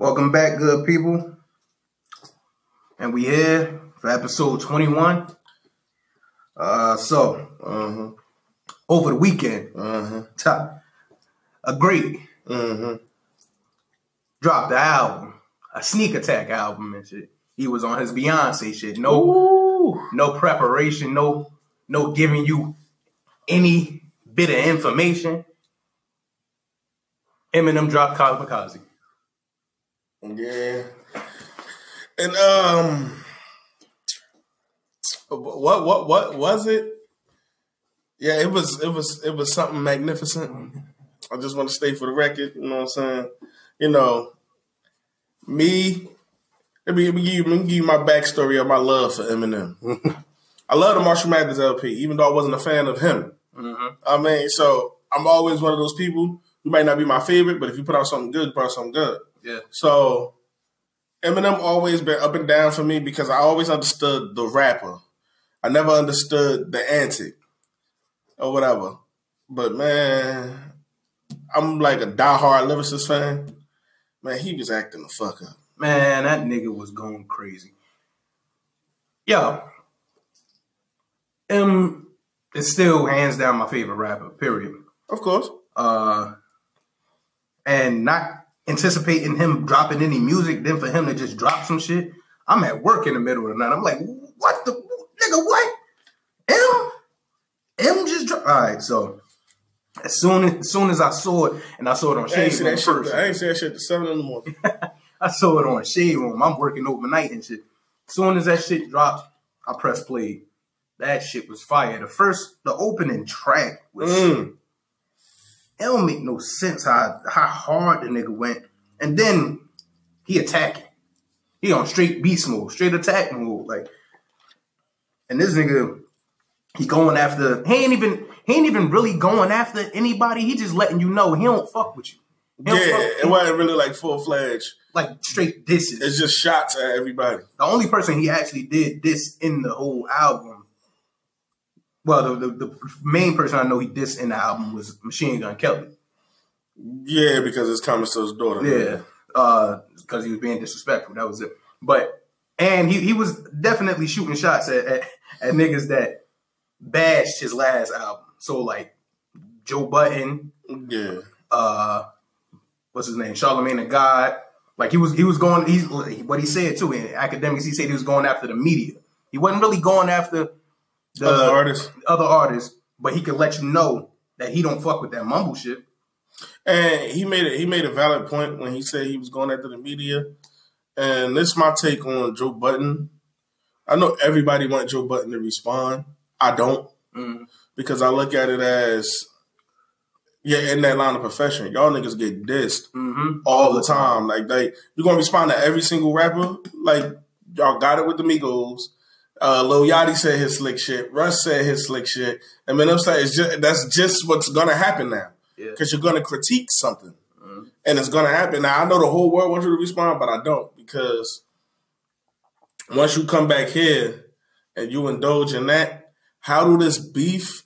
Welcome back, good people. And we here for episode 21. Uh so Uh-huh. over the weekend, Uh-huh. top a great Uh-huh. dropped the album, a sneak attack album and shit. He was on his Beyonce shit. No Ooh. no preparation, no no giving you any bit of information. Eminem dropped Kamikaze. Yeah. And um what what what was it? Yeah, it was it was it was something magnificent. I just want to stay for the record, you know what I'm saying? You know, me let me, let me give you, let me give you my backstory of my love for Eminem. I love the Marshall Mathers LP, even though I wasn't a fan of him. I mean, so I'm always one of those people. You might not be my favorite, but if you put out something good, you put out something good. Yeah. So Eminem always been up and down for me because I always understood the rapper. I never understood the antic or whatever. But man, I'm like a diehard lyricist fan. Man, he was acting the fuck up. Man, that nigga was going crazy. Yo, M is still hands down my favorite rapper, period. Of course. Uh, and not anticipating him dropping any music, then for him to just drop some shit. I'm at work in the middle of the night. I'm like, what the nigga? What? M? M just dropped. All right, so as soon as, as soon as I saw it, and I saw it on Shade Room first. I ain't see that shit at seven in the morning. I saw it on Shade Room. I'm working overnight and shit. As Soon as that shit dropped, I pressed play. That shit was fire. The first, the opening track was. Mm. It don't make no sense how how hard the nigga went, and then he attacking. He on straight beast mode, straight attack mode, like. And this nigga, he going after. He ain't even. He ain't even really going after anybody. He just letting you know he don't fuck with you. Yeah, it wasn't really like full fledged. like straight disses. It's just shots at everybody. the only person he actually did this in the whole album, well, the, the, the main person I know he dissed in the album was Machine Gun Kelly. Yeah, because it's Commodus daughter. Yeah, because he was being disrespectful. That was it. But and he, he was definitely shooting shots at, at at niggas that bashed his last album. So like Joe Budden, Yeah. uh, what's his name, Charlemagne the God. Like he was he was going. He's what he said too in Akademiks. He said he was going after the media. He wasn't really going after the Other artists. other artists, but he could let you know that he don't fuck with that mumble shit. And he made it. He made a valid point when he said he was going after the media. And this is my take on Joe Budden. I know everybody want Joe Budden to respond. I don't Mm. because I look at it as yeah, in that line of profession, y'all niggas get dissed Mm-hmm. all the time. Like they, you're gonna respond to every single rapper. Like y'all got it with the Migos. Uh, Lil Yachty said his slick shit. Russ said his slick shit. And Eminem said it's just that's just what's gonna happen now Yeah. because you're gonna critique something, and it's gonna happen. Now I know the whole world wants you to respond, but I don't because once you come back here and you indulge in that, how do this beef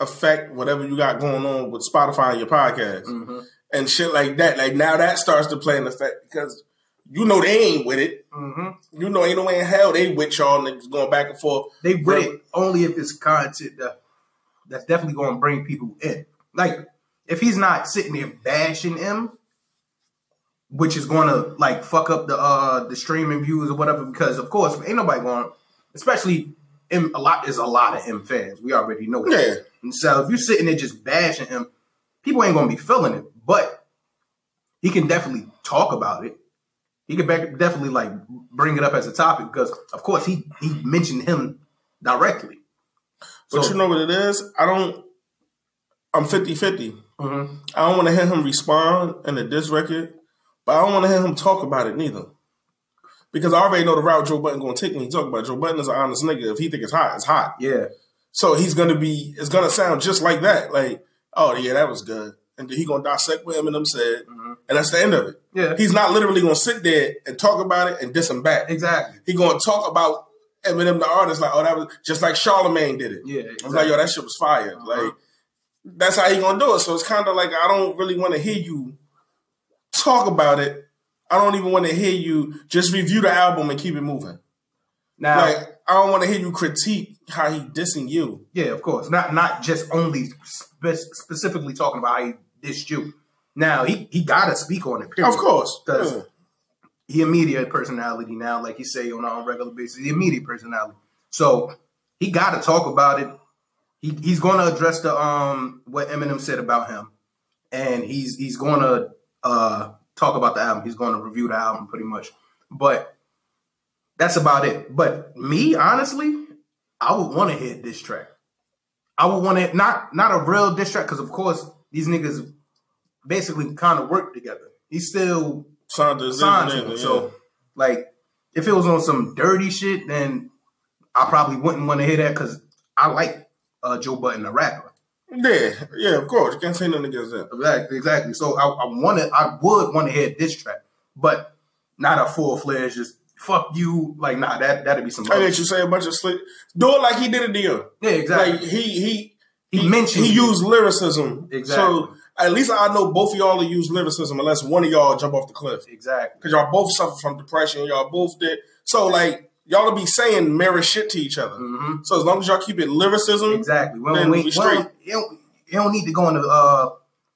affect whatever you got going on with Spotify and your podcast Mm-hmm. and shit like that? Like now that starts to play an effect because you know they ain't with it. Mm-hmm. You know ain't no way in hell they with y'all niggas going back and forth. They with it only if it's content that that's definitely going to bring people in. Like if he's not sitting there bashing him, which is going to like fuck up the uh the streaming views or whatever. Because of course, ain't nobody going, especially M, a lot is a lot of M fans. We already know that. Yeah. And so if you're sitting there just bashing him, people ain't going to be feeling it. But he can definitely talk about it. He could back, definitely like bring it up as a topic because, of course, he he mentioned him directly. But So- you know what it is? I don't. I'm 50 50. Mhm. I don't want to hear him respond in a diss record, but I don't want to hear him talk about it neither. Because I already know the route Joe Budden going to take when he talk about it. Joe Budden is an honest nigga. If he think it's hot, it's hot. Yeah, So he's gonna be. It's gonna sound just like that. Like, oh yeah, that was good. And he gonna dissect what Eminem said, mm-hmm. and that's the end of it. yeah, He's not literally gonna sit there and talk about it and diss him back. exactly. He gonna talk about Eminem the artist like, oh, that was just like Charlemagne did it. Yeah, I was like, yo, that shit was fire. Uh-huh. Like, that's how he gonna do it. So it's kind of like I don't really want to hear you talk about it. I don't even want to hear you just review the album and keep it moving. Now, Like I don't want to hear you critique how he dissing you. yeah, of course, not not just only spe- specifically talking about how he dissed you. Now he he got to speak on it. Period. Of course. Does- Yeah. he a media personality now, like you say on a regular basis. He a media personality, so he got to talk about it. He, he's going to address the um what Eminem said about him, and he's he's going to uh talk about the album. He's going to review the album pretty much, but that's about it. But me, honestly, I would want to hit this track. I would want to not not a real diss track because of course these niggas basically kind of work together. He's still Signed to signed Zip to him. in, So, like, if it was on some dirty shit, then I probably wouldn't want to hear that because I like uh, Joe Budden, the rapper. yeah. yeah, yeah, of course. You can't say nothing against that. Exactly, exactly. So I, I want to, I would want to hear this track, but not a full fledged just fuck you. Like, nah, that that'd be some. I let you say a bunch of slick. Do it like he did it to you. Yeah, exactly. Like he he he, mentioned he used lyricism. Exactly. So at least I know both of y'all will use lyricism unless one of y'all jump off the cliff. exactly. Because y'all both suffer from depression. Y'all both did. So like y'all to be saying mirror shit to each other. hmm So as long as y'all keep it lyricism, Exactly. Well, Then we, we straight. don't, it, don't, it don't need to go into uh,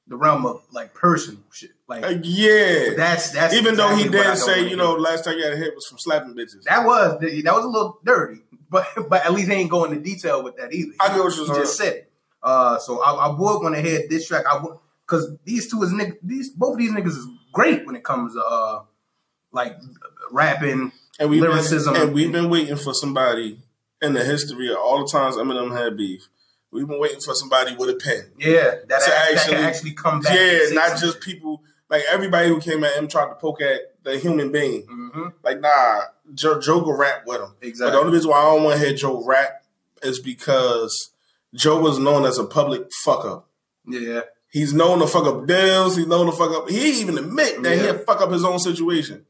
the realm of like personal shit. Like uh, yeah. that's that's Even though he exactly what I did say, you know, last time you had a hit was from slapping bitches. That was that was a little dirty, but but at least he ain't going into detail with that either. I get what He saying. just said it. Uh, so I, I would want to hear this track. I would because these two is nigg- these both of these niggas is great when it comes to uh like rapping. And we've lyricism. been and we've been waiting for somebody in the history of all the times Eminem had beef. We've been waiting for somebody with a pen. Yeah, that, To that actually- can actually come back. Yeah, not just people like everybody who came at him tried to poke at the human being. hmm Like, nah, Joe, Joe go rap with him. But the only reason why I don't want to hear Joe rap is because Joe was known as a public fuck up. Yeah, He's known to fuck up deals. He's known to fuck up. He even admit that Yeah. he'll fuck up his own situation.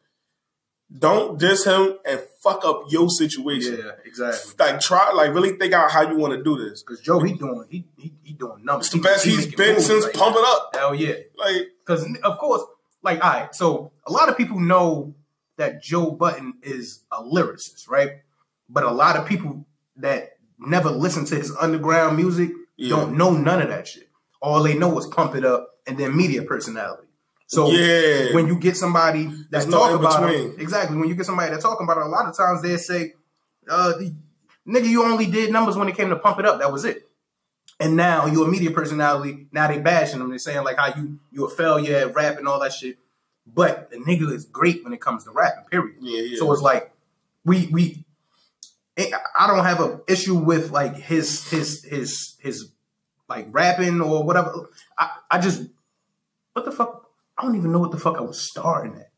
Don't diss him and fuck up your situation. yeah, exactly. Like try, like really think out how you want to do this. Because Joe, he doing he he, he doing numbers. It's the best He he's been moves since right Pump. It Up. Hell yeah. Like Because of course, like, all right, so a lot of people know that Joe Budden is a lyricist, right? But a lot of people that never listen to his underground music Yeah. don't know none of that shit. All they know is pump it up and then media personality. So yeah, when you get somebody that There's no talk about it, exactly. When you get somebody that talking about it, a lot of times they say, uh, the, "Nigga, you only did numbers when it came to pump it up. That was it." And now you're a media personality. Now they bashing them. They're saying like how you you a failure at rap and all that shit. But the nigga is great when it comes to rapping. Period. yeah, yeah. So it's like we we. it- I don't have an issue with like his his his his like rapping or whatever. I I just what the fuck. I don't even know what the fuck I was starting at.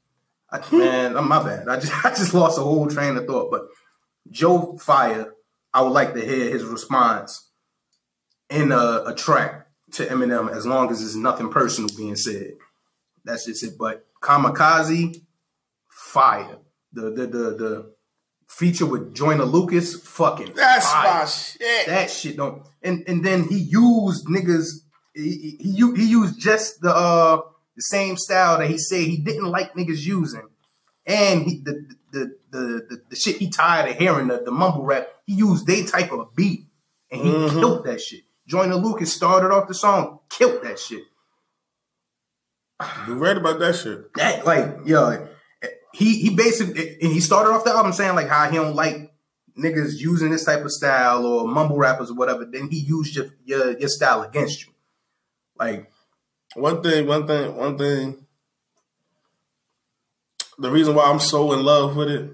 I, man, I'm my bad. I just I just lost a whole train of thought. But Joe Fire, I would like to hear his response in a, a track to Eminem, as long as there's nothing personal being said. That's just it. But Kamikaze, fire. The the the the feature with Joyner Lucas, fucking that's fire my shit. that shit don't. And and then he used niggas. He, he, he he used just the uh the same style that he said he didn't like niggas using, and he the the the the, the shit he tired of hearing the, the mumble rap. He used they type of beat, and he Mhm. killed that shit. Joyner Lucas started off the song, killed that shit. You read about that shit? That like yo, he he basically and he started off the album saying like how he don't like niggas using this type of style or mumble rappers or whatever. Then he used your your, your style against you. Like One thing, one thing, one thing. The reason why I'm so in love with it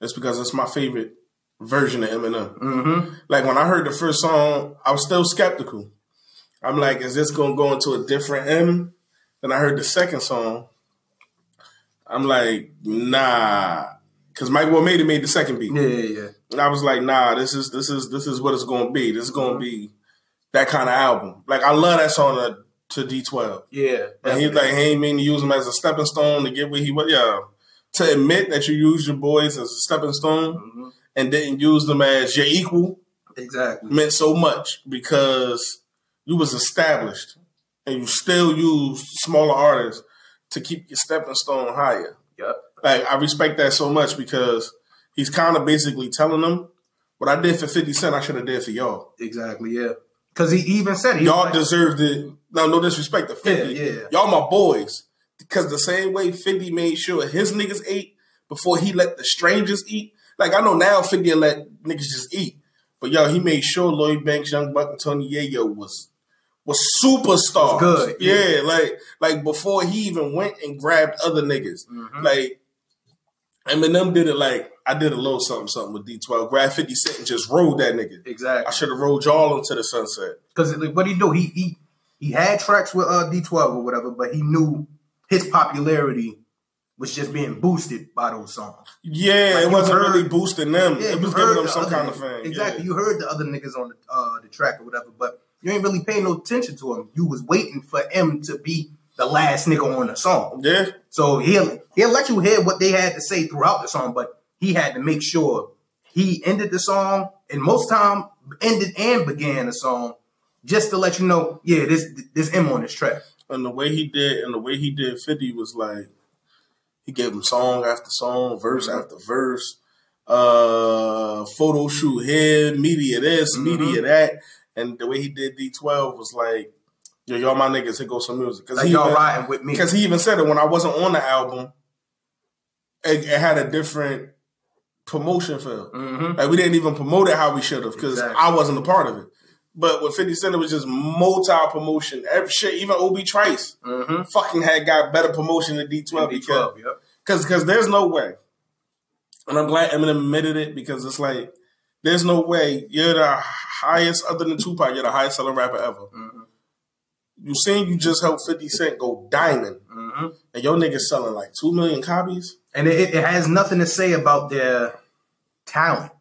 is because it's my favorite version of Eminem. mm-hmm. Like when I heard the first song, I was still skeptical. I'm like, is this gonna go into a different M? Then I heard the second song. I'm like, nah, because Mike Will made it made the second beat. Yeah, yeah, yeah. And I was like, nah, this is this is this is what it's gonna be. This is gonna be that kind of album. Like I love that song to, to D12. Yeah. And he's like, he ain't mean to use him as a stepping stone to get where he was. Yeah. To admit that you use your boys as a stepping stone Mhm. and didn't use them as your equal Exactly. meant so much because you was established and you still use smaller artists to keep your stepping stone higher. Yep. Like I respect that so much because he's kind of basically telling them what I did for Fifty Cent, I should have did for y'all. Exactly. Yeah. Because he even said he Y'all like, deserved it. No, no disrespect to Fifty. Yeah, yeah. Y'all my boys. Because the same way Fifty made sure his niggas ate before he let the strangers eat. Like I know now Fifty let niggas just eat. But yo, he made sure Lloyd Banks, Young Buck, and Tony Yayo was was superstars. good, Yeah, yeah. like like before he even went and grabbed other niggas. Mhm. Like Eminem did it like I did a little something something with D12. Grab 50 Cent and just rolled that nigga. Exactly. I should have rolled y'all into the sunset. Because what he do? He he he had tracks with uh, D12 or whatever, but he knew his popularity was just being boosted by those songs. Yeah, Like, it wasn't heard- really boosting them. Yeah, it you was heard giving them the some kind of fame. Exactly. Yeah. You heard the other niggas on the uh, the track or whatever, but you ain't really paying no attention to him. You was waiting for him to be the last nigga on the song. Yeah. So he'll he'll let you hear what they had to say throughout the song, but he had to make sure he ended the song and most time ended and began the song just to let you know, yeah, this this M on this track. And the way he did, and the way he did 50 was like, he gave him song after song, verse Mm-hmm. after verse, uh, photo shoot here, media this, Mhm. media that. And the way he did D12 was like, yo, y'all my niggas, here goes some music. Cause Like he y'all even- riding with me. Because he even said it when I wasn't on the album, it, it had a different promotion feel. hmm Like we didn't even promote it how we should have because Exactly. I wasn't a part of it. But with 50 Cent, it was just multi promotion. Every shit, even Obie Trice hmm fucking had got better promotion than D12 because D12, yep. because because there's no way. And I'm glad Eminem admitted it because it's like there's no way you're the highest other than Tupac, you're the highest selling rapper ever. Mhm. You seen you just helped 50 Cent go diamond hmm and your niggas selling like two million copies. And it, it has nothing to say about their talent.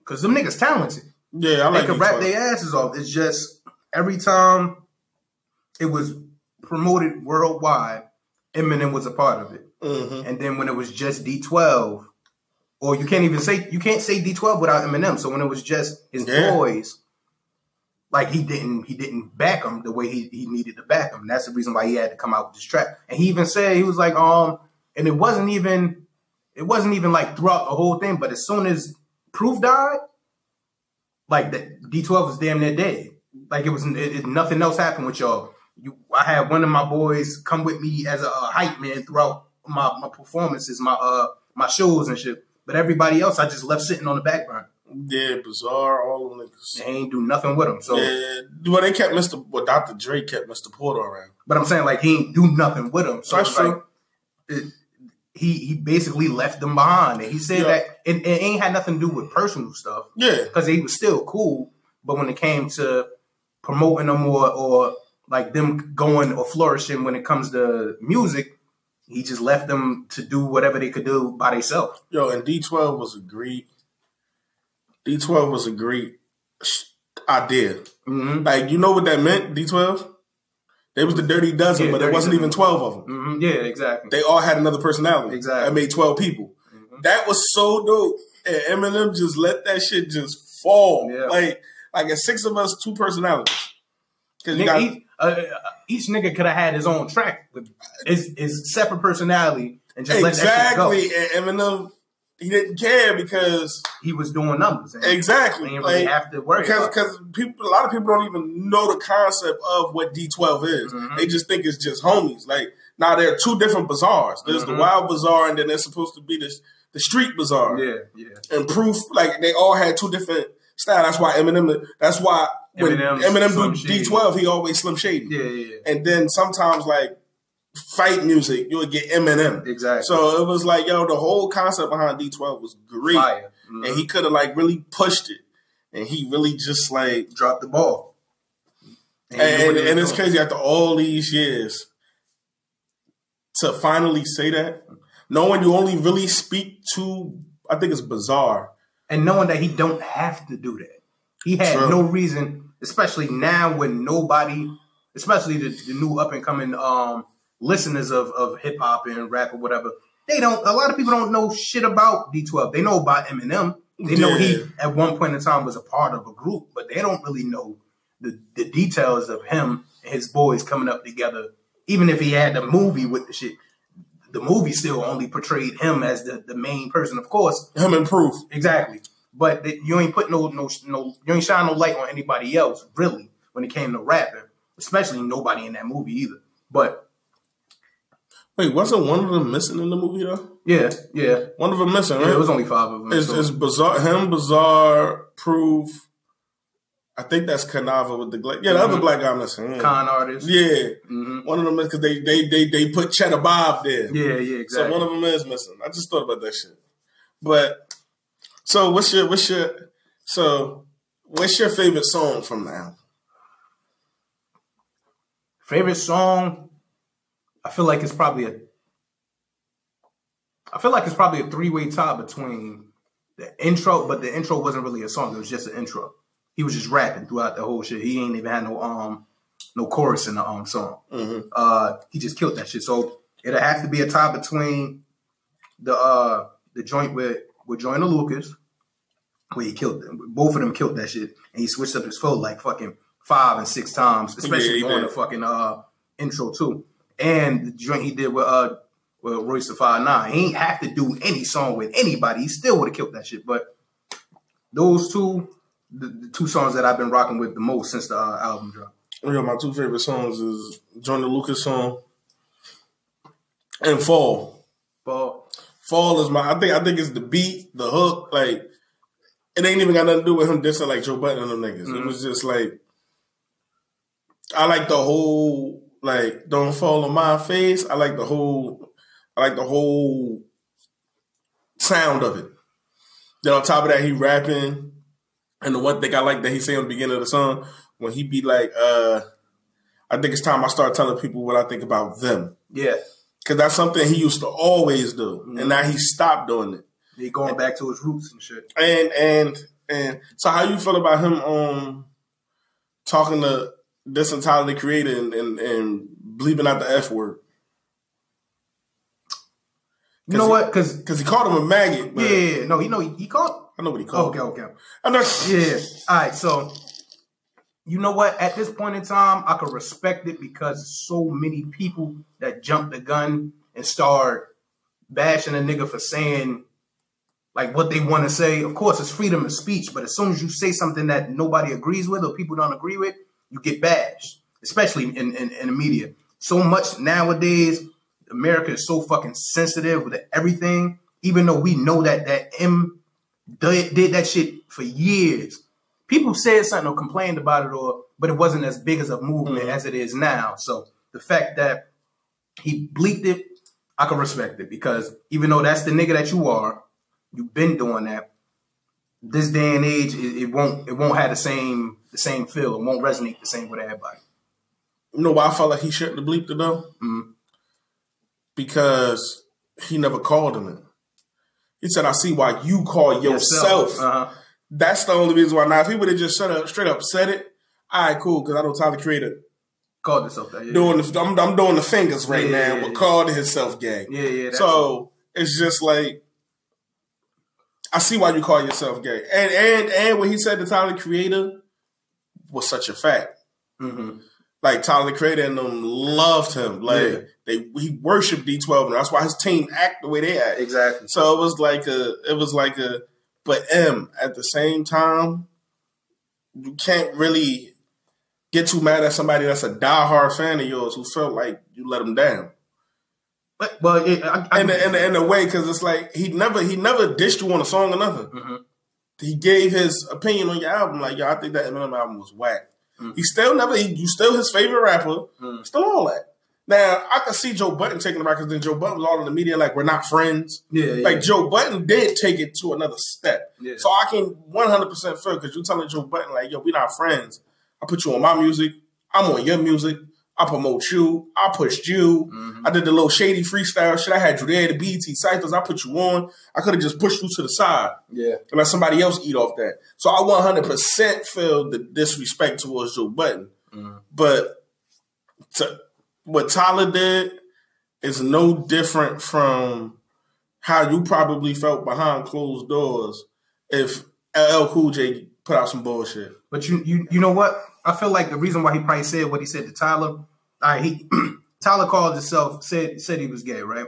Because them niggas talented. Yeah, I like They can rap their asses off. It's just every time it was promoted worldwide, Eminem was a part of it. Mhm. And then when it was just D12, or you can't even say you can't say D12 without Eminem. So when it was just his Yeah. boys, like he didn't he didn't back him the way he, he needed to back him. That's the reason why he had to come out with this track. And he even said he was like, um, and it wasn't even it wasn't even like throughout the whole thing, but as soon as Proof died, like the D12 was damn near dead. Like it was it, it- nothing else happened with y'all. You, I had one of my boys come with me as a, uh hype man throughout my, my performances, my uh my shows and shit. But everybody else, I just left sitting on the background. Yeah, bizarre, all them niggas. They ain't do nothing with them. So, Yeah, well, they kept Mr. Well, Dr. Dre kept Mr. Porter around. but I'm saying like he ain't do nothing with them. So That's it's like it, he he basically left them behind, and he said Yeah. that it, it ain't had nothing to do with personal stuff. Yeah, because he was still cool. But when it came to promoting them or or like them going or flourishing when it comes to music, he just left them to do whatever they could do by themselves. yo, and D12 was a great. D12 was a great idea. hmm Like, you know what that meant? D12. They was the dirty dozen, Yeah, but there wasn't even twelve of them. hmm Yeah, exactly. They all had another personality. Exactly. That made twelve people. Mhm. That was so dope. And Eminem just let that shit just fall. Yeah. Like, like it's six of us, two personalities. Because you got each, uh, each nigga could have had his own track with his, his separate personality and just let that exactly, shit and Eminem he didn't care because. He was doing numbers. Exactly really like, have to worry because because people a lot of people don't even know the concept of what D twelve is. Mhm. They just think it's just homies. Like now there are two different Bizarres. There's the Mhm. wild Bizarre, and then there's supposed to be this the street Bizarre. Yeah, yeah. And proof like they all had two different styles. That's why Eminem. That's why when Eminem's Eminem do. D twelve, he always Slim Shady. Yeah, yeah, yeah. And then sometimes like fight music, you would get Eminem. Exactly. So it was like, yo, the whole concept behind D12 was great. Mhm. And he could have like really pushed it. And he really just like dropped the ball. and, what and, and it's crazy after all these years to finally say that, knowing you only really speak to I think it's bizarre. and knowing that he don't have to do that. He had True. no reason, especially now when nobody, especially the, the new up and coming um listeners of, of hip hop and rap or whatever, they don't. A lot of people don't know shit about D12. They know about Eminem. They know he at one point in time was a part of a group, but they don't really know the the details of him and his boys coming up together. Even if he had the movie with the shit, the movie still only portrayed him as the, the main person, of course. Him and Proof. Exactly. But the, you ain't put no no no you ain't shine no light on anybody else really when it came to rapping, especially nobody in that movie either. But Wait, wasn't one of them missing in the movie though? yeah, yeah, One of them missing, right? yeah. It was only five of them. It's, so- it's bizarre. Him, bizarre, proof. I think that's Kuniva with the gla- yeah. The other Mhm. black guy missing. Kon Artis. yeah. hmm One of them is because they they they they put Cheddar Bob there. Yeah, yeah, exactly. So one of them is missing. I just thought about that shit. But so what's your what's your so what's your favorite song from the album? Favorite song? I feel like it's probably a. I feel like it's probably a three way tie between the intro, but the intro wasn't really a song. It was just an intro. He was just rapping throughout the whole shit. He ain't even had no um no chorus in the um song. Mm-hmm. Uh, he just killed that shit. So it'll have to be a tie between the uh the joint with with Joyner Lucas, where he killed them. Both of them killed that shit, and he switched up his flow like fucking five and six times, especially Yeah, on did. the fucking uh intro too. And the joint he did with uh with Royce the Five Nine, he ain't have to do any song with anybody. He still would have killed that shit. But those two, the, the two songs that I've been rocking with the most since the uh, album dropped. Yeah, my two favorite songs is Joyner Lucas song and Fall. But Fall is my I think I think it's the beat, the hook, like it ain't even got nothing to do with him dissing like Joe Budden and them niggas. It Mhm. was just like I like the whole like don't fall on my face. I like the whole I like the whole sound of it. Then on top of that, he rapping. And the one thing I like that he say on the beginning of the song, when he be like, uh, I think it's time I start telling people what I think about them. yeah, Cause that's something he used to always do. Mhm. And now he stopped doing it. he going back to his roots and shit. And and and so how you feel about him um talking to this Tyler the Creator and, and, and bleeping out the F word? You know what? Because Because he called him a maggot. But yeah, no, you know he, he called. I know what he called Okay, him. okay. I know. Yeah. All right. So, you know what? At this point in time, I can respect it because so many people that jumped the gun and start bashing a nigga for saying like what they want to say. Of course, it's freedom of speech, but as soon as you say something that nobody agrees with or people don't agree with, you get bashed, especially in, in, in the media. So much nowadays, America is so fucking sensitive with everything, even though we know that that M did, did that shit for years. People said something or complained about it, or but it wasn't as big as a movement mm-hmm. as it is now. So the fact that he bleeped it, I can respect it because even though that's the nigga that you are, you've been doing that. This day and age, it, it won't it won't have the same the same feel. It won't resonate the same with everybody. You know why I felt like he shouldn't have bleeped it though? Mhm. Because he never called him it. He said, I see why you call yourself. Uh-huh. That's the only reason why. Now, if he would have just shut up, straight up said it, all right, cool, because I know Tyler Creator Called himself that. Yeah, doing the, I'm, I'm doing the fingers right Yeah, now, yeah, but called himself gay. yeah, yeah. So it's just like I see why you call yourself gay. And and and what he said to Tyler Creator was such a fact. Mhm. Like Tyler the Creator and them loved him. Like Yeah. they he worshipped D twelve and that's why his team act the way they act. exactly. So it was like a it was like a but M at the same time, you can't really get too mad at somebody that's a diehard fan of yours who felt like you let him down. But but it, I, I, in a, in a, in a way because it's like he never he never dished you on a song or nothing. Mhm. He gave his opinion on your album, like yo, I think that Eminem album was whack. Mm. He still never he, you still his favorite rapper, Mm. still all that. Now I can see Joe Budden taking it back because then Joe Budden was all in the media like we're not friends. yeah, yeah, Like Joe Budden did take it to another step, yeah. so I can one hundred percent feel because you're telling Joe Budden like yo, we're not friends. I put you on my music, I'm on your music. I promote you. I pushed you. Mhm. I did the little shady freestyle shit. I had you there, the BET ciphers. I put you on. I could have just pushed you to the side yeah. and let somebody else eat off that. So I 100% feel the disrespect towards Joe Budden. Mhm. But to, what Tyler did is no different from how you probably felt behind closed doors if LL Cool J put out some bullshit. But you you you know what? I feel like the reason why he probably said what he said to Tyler, right, he Tyler called himself said said he was gay, right?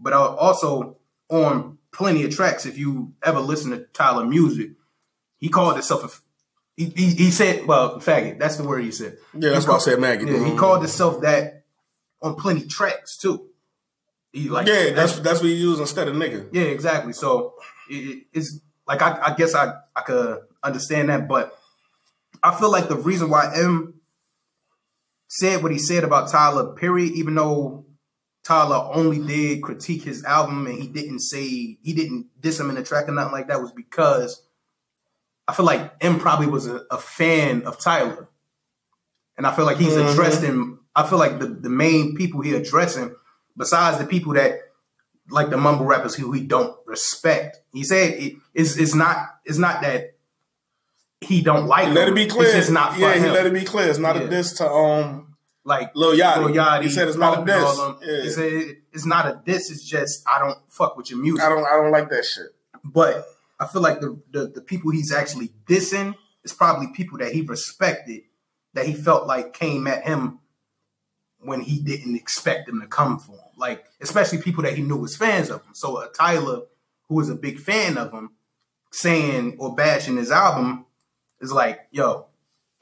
but uh, also on plenty of tracks. If you ever listen to Tyler music, he called himself a. He, he, he said, well, faggot. That's the word he said. Yeah, that's why I said maggot. Yeah, he called himself that on plenty tracks too. He like Yeah, that's that's what he used instead of nigga. yeah, exactly. So it- it's like I, I guess I I could understand that, but I feel like the reason why M said what he said about Tyler, period, even though Tyler only did critique his album and he didn't say he didn't diss him in the track or nothing like that, was because I feel like M probably was a, a fan of Tyler, and I feel like he's Mhm. addressed him. I feel like the the main people he addressing, besides the people that like the mumble rappers who he don't respect. He said it, it's it's not it's not that he don't like. Let it be clear. It's just not for yeah, he let it be clear. It's not Yeah. a diss to um like Lil Yachty. Lil Yachty. he said it's not a diss. Yeah. He said it's not a diss. It's just I don't fuck with your music. I don't I don't like that shit. But I feel like the, the the people he's actually dissing is probably people that he respected, that he felt like came at him when he didn't expect them to come for him. Like especially people that he knew was fans of him. So a Tyler, who was a big fan of him, saying or bashing his album is like, yo,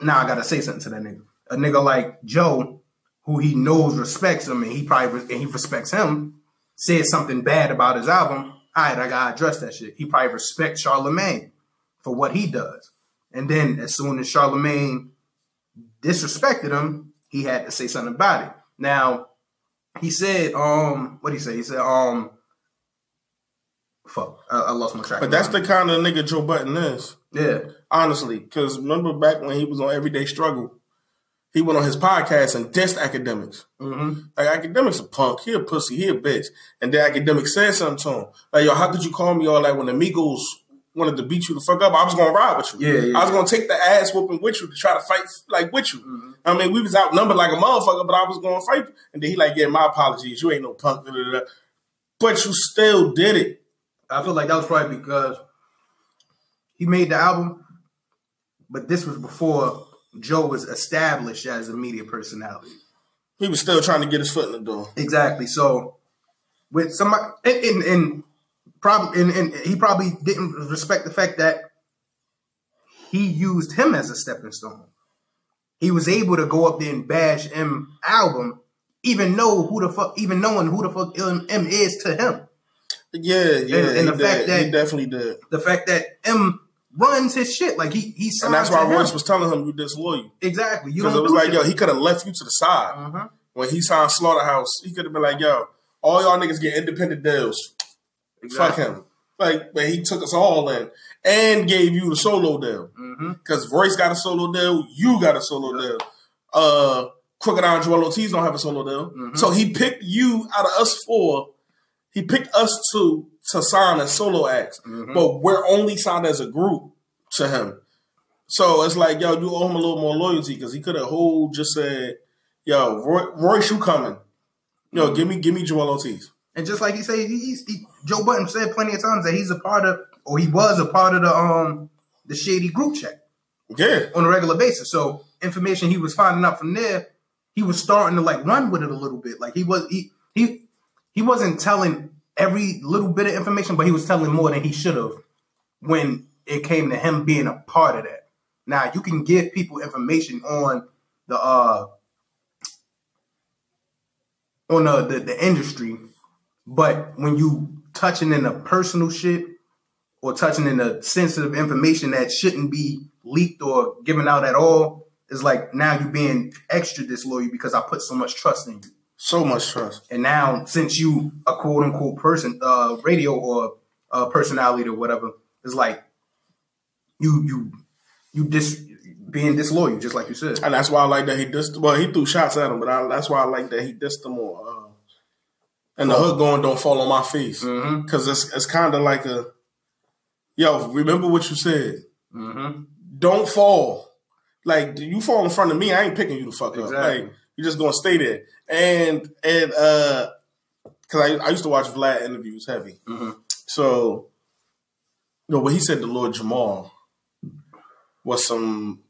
now I gotta say something to that nigga. A nigga like Joe, who he knows respects him and he probably and he respects him, said something bad about his album. All right, I gotta address that shit. He probably respects Charlemagne for what he does. And then as soon as Charlemagne disrespected him, he had to say something about it. Now, he said, um, what did he say? He said, um, fuck, I, I lost my track. But that's the kind of nigga Joe Budden is. yeah, Honestly. Because remember back when he was on Everyday Struggle, he went on his podcast and dissed Akademiks. mm-hmm. Like Akademiks a punk, he a pussy, he a bitch. And then academic said something to him. Like, yo, how could you call me all that when the Migos wanted to beat you the fuck up? I was gonna ride with you. Yeah, yeah. I was gonna take the ass whooping with you to try to fight like with you. I mean, we was outnumbered like a motherfucker, but I was gonna fight. you. And then he like, yeah, my apologies, you ain't no punk. da, da, da. But you still did it. I feel like that was probably because he made the album, but this was before Joe was established as a media personality. He was still trying to get his foot in the door. Exactly. So with somebody and, and, and probably and, and he probably didn't respect the fact that he used him as a stepping stone. He was able to go up there and bash M album, even know who the fuck, even knowing who the fuck M, is to him. Yeah, yeah. And- and he, the fact that- he definitely did. The fact that M runs his shit like he he And that's why Royce him. was telling him you disloyal. exactly you Because it was like, shit. yo, he could have left you to the side. Mhm. When he signed Slaughterhouse, he could have been like, yo, all y'all niggas get independent deals. Exactly. Fuck him. Like, but he took us all in and gave you the solo deal. Mhm. Because Royce got a solo deal, you got a solo deal. Uh, Crooked I and Joel Ortiz don't have a solo deal. Mhm. So he picked you out of us four. He picked us two to sign as solo acts, Mhm. but we're only signed as a group to him. So it's like, yo, you owe him a little more loyalty because he could have whole just said, yo, Roy, Royce, you coming? Yo, give me, give me Joel Ortiz. And just like he said, he, he's he, Joe Budden said plenty of times that he's a part of, or he was a part of the um the shady group chat Yeah, on a regular basis. So information he was finding out from there, he was starting to like run with it a little bit. Like he was he he he wasn't telling every little bit of information, but he was telling more than he should have when it came to him being a part of that. Now you can give people information on the uh on the, the, the industry, but when you touching in the personal shit or touching in the sensitive information that shouldn't be leaked or given out at all, it's like now you being extra disloyal because I put so much trust in you. So much trust. And now since you a quote unquote person, uh, radio or uh, personality or whatever, it's like you you you dis being disloyal, just like you said. And that's why I like that he dissed. Well, he threw shots at him, but I, that's why I like that he dissed him more. Uh, and the hook going, "Don't fall on my face," Mm-hmm. because it's it's kind of like a, yo, remember what you said. Mm-hmm. Don't fall. Like you fall in front of me, I ain't picking you the fuck up. Like you just gonna stay there. And and uh, because I I used to watch Vlad interviews heavy. Mm-hmm. So, you know, what he said to Lord Jamar was some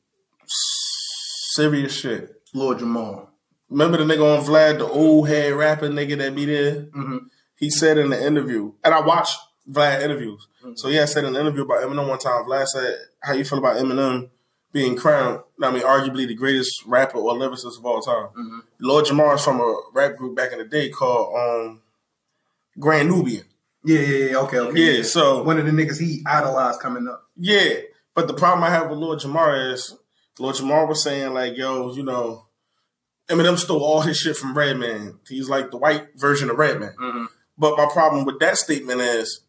serious shit. Lord Jamar. Remember the nigga on Vlad, the old head rapper nigga that be there? Mm-hmm. he said in the interview, and I watched Vlad interviews. So he had said in an interview about Eminem one time. Vlad said, "How you feel about Eminem being crowned? I mean, arguably the greatest rapper or lyricist of all time." Lord Jamar is from a rap group back in the day called um, Brand Nubian. Yeah, yeah, yeah. Okay, okay. Yeah, so one of the niggas he idolized coming up. Yeah, but the problem I have with Lord Jamar is Lord Jamar was saying like, "Yo, you know, Eminem stole all his shit from Redman. He's like the white version of Redman." Mm-hmm. But my problem with that statement is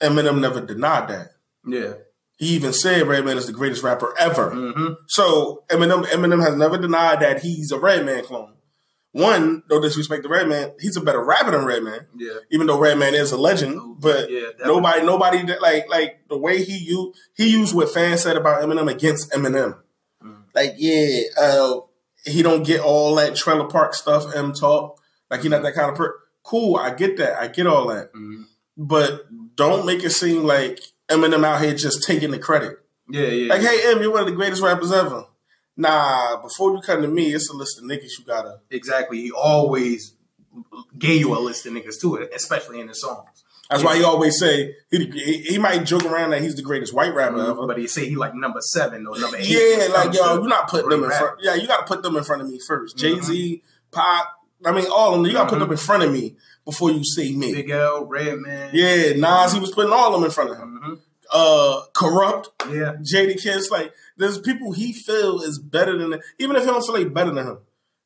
Eminem never denied that. Yeah. He even said Redman is the greatest rapper ever. Mm-hmm. So Eminem, Eminem has never denied that he's a Redman clone. One, no disrespect to Redman, he's a better rapper than Redman. Yeah. Even though Redman is a legend, but Yeah, nobody, nobody like like the way he used he used what fans said about Eminem against Eminem. Mm. Like, yeah, uh, he don't get all that trailer park stuff. M talk, like he not that kind of per. Cool, I get that, I get all that, Mhm. but don't make it seem like Eminem out here just taking the credit. Yeah, yeah. Like, hey, M, you're one of the greatest rappers ever. Nah, before you come to me, it's a list of niggas you gotta. exactly. He always gave you a list of niggas too, especially in his songs. That's why he always say he, he might joke around that he's the greatest white rapper ever. But he say he like number seven or number eight. Yeah, like yo, you're not putting them in front. Yeah, you got to put them in front of me 1st Mhm. Jay Z, Pop. I mean, all of them. You got to put Mhm. them in front of me before you see me. Big L, Redman. Yeah, Nas, he was putting all of them in front of him. Mhm. Uh, Kurupt, Yeah. Jadakiss. Like, there's people he feel is better than even if he don't feel like better than him,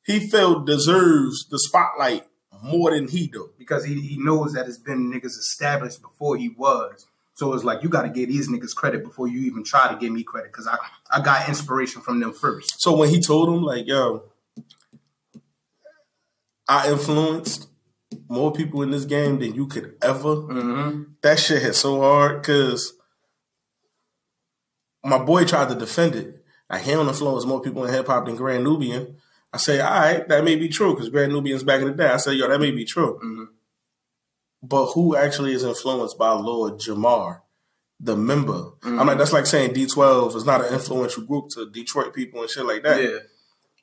he feel deserves the spotlight more than he do. Because he, he knows that it's been niggas established before he was. So it's like you got to give these niggas credit before you even try to give me credit because I, I got inspiration from them first. So when he told him, like, yo, I influenced more people in this game than you could ever. Mm-hmm. That shit hit so hard because my boy tried to defend it. Like, he the floor influence more people in hip hop than Brand Nubian. I say, all right, that may be true because Brand Nubian's back in the day. I say, yo, that may be true. Mhm. But who actually is influenced by Lord Jamar, the member? I'm Mhm. like, that's like saying D12 is not an influential group to Detroit people and shit like that. Yeah.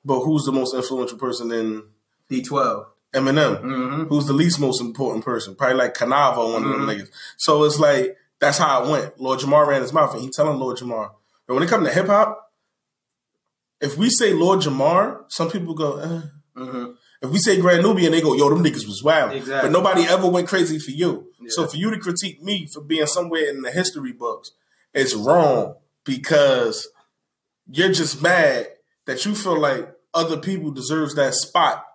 But who's the most influential person in D12. Eminem? Mm-hmm. Who's the least most important person? Probably like Kuniva, one of them niggas. So it's like that's how it went. Lord Jamar ran his mouth, and he telling Lord Jamar. But when it comes to hip hop, if we say Lord Jamar, some people go. Eh. Mm-hmm. If we say Brand Nubian, they go, "Yo, them niggas was wild." Exactly. But nobody ever went crazy for you. Yeah. So for you to critique me for being somewhere in the history books, it's wrong because you're just mad that you feel like other people deserves that spot.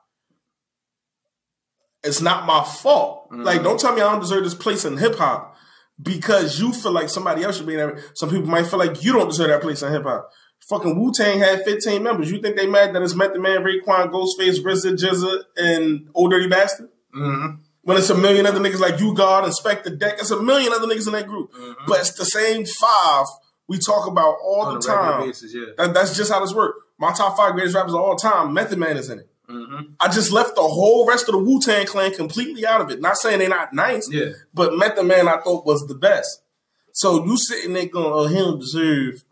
It's not my fault. Mhm. Like, don't tell me I don't deserve this place in hip hop because you feel like somebody else should be in there. Some people might feel like you don't deserve that place in hip hop. Fucking Wu Tang had 15 members. You think they mad that it's Method Man, Raekwon, Ghostface, RZA, GZA, and Old Dirty Bastard? Mm-hmm. When it's a million other niggas like U-God, Inspect the Deck, it's a million other niggas in that group. Mhm. But it's the same five we talk about all On the time. basis, yeah. That, that's just how this works. My top five greatest rappers of all time, Method Man is in it. Mm-hmm. I just left the whole rest of the Wu Tang Clan completely out of it. Not saying they're not nice, Yeah. but Method Man I thought was the best. So you sitting there going, oh, he don't deserve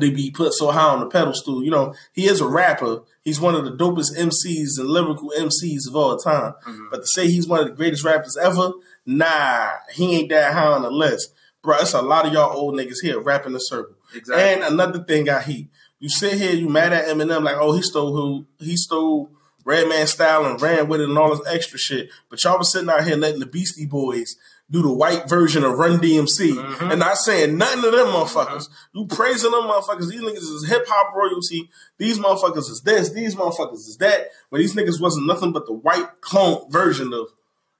to be put so high on the pedestal. You know, he is a rapper. He's one of the dopest MCs and lyrical MCs of all time. Mhm. But to say he's one of the greatest rappers ever, nah, he ain't that high on the list. Bro, it's a lot of y'all old niggas here rapping the circle. Exactly. And another thing I heat. You sit here, you mad at Eminem like, oh, he stole who? He stole Redman style and ran with it and all this extra shit. But y'all was sitting out here letting the Beastie Boys do the white version of Run DMC Mhm. and not saying nothing to them motherfuckers. You praising them motherfuckers. These niggas is hip hop royalty. These motherfuckers is this. These motherfuckers is that. But these niggas wasn't nothing but the white clone version of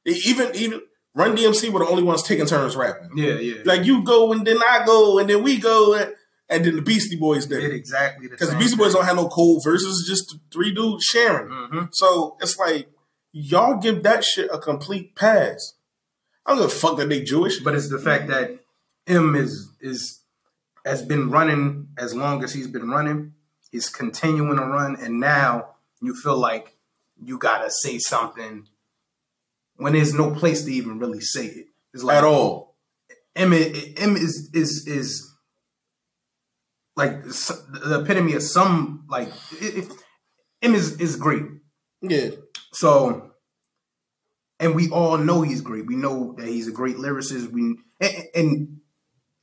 even even Run DMC were the only ones taking turns rapping. yeah, yeah. Like you go and then I go and then we go and, and then the Beastie Boys did it. exactly the Because the same Beastie Boys thing. don't have no cold verses, just three dudes sharing. Mhm. So it's like y'all give that shit a complete pass. I don't give a fuck that they Jewish. But it's the fact that him is is has been running as long as he's been running. He's continuing to run, and now you feel like you gotta say something when there's no place to even really say it. It's like at all. M, M is is is like the epitome of some like it, it, M is is great. Yeah. So and we all know he's great. We know that he's a great lyricist. We and, and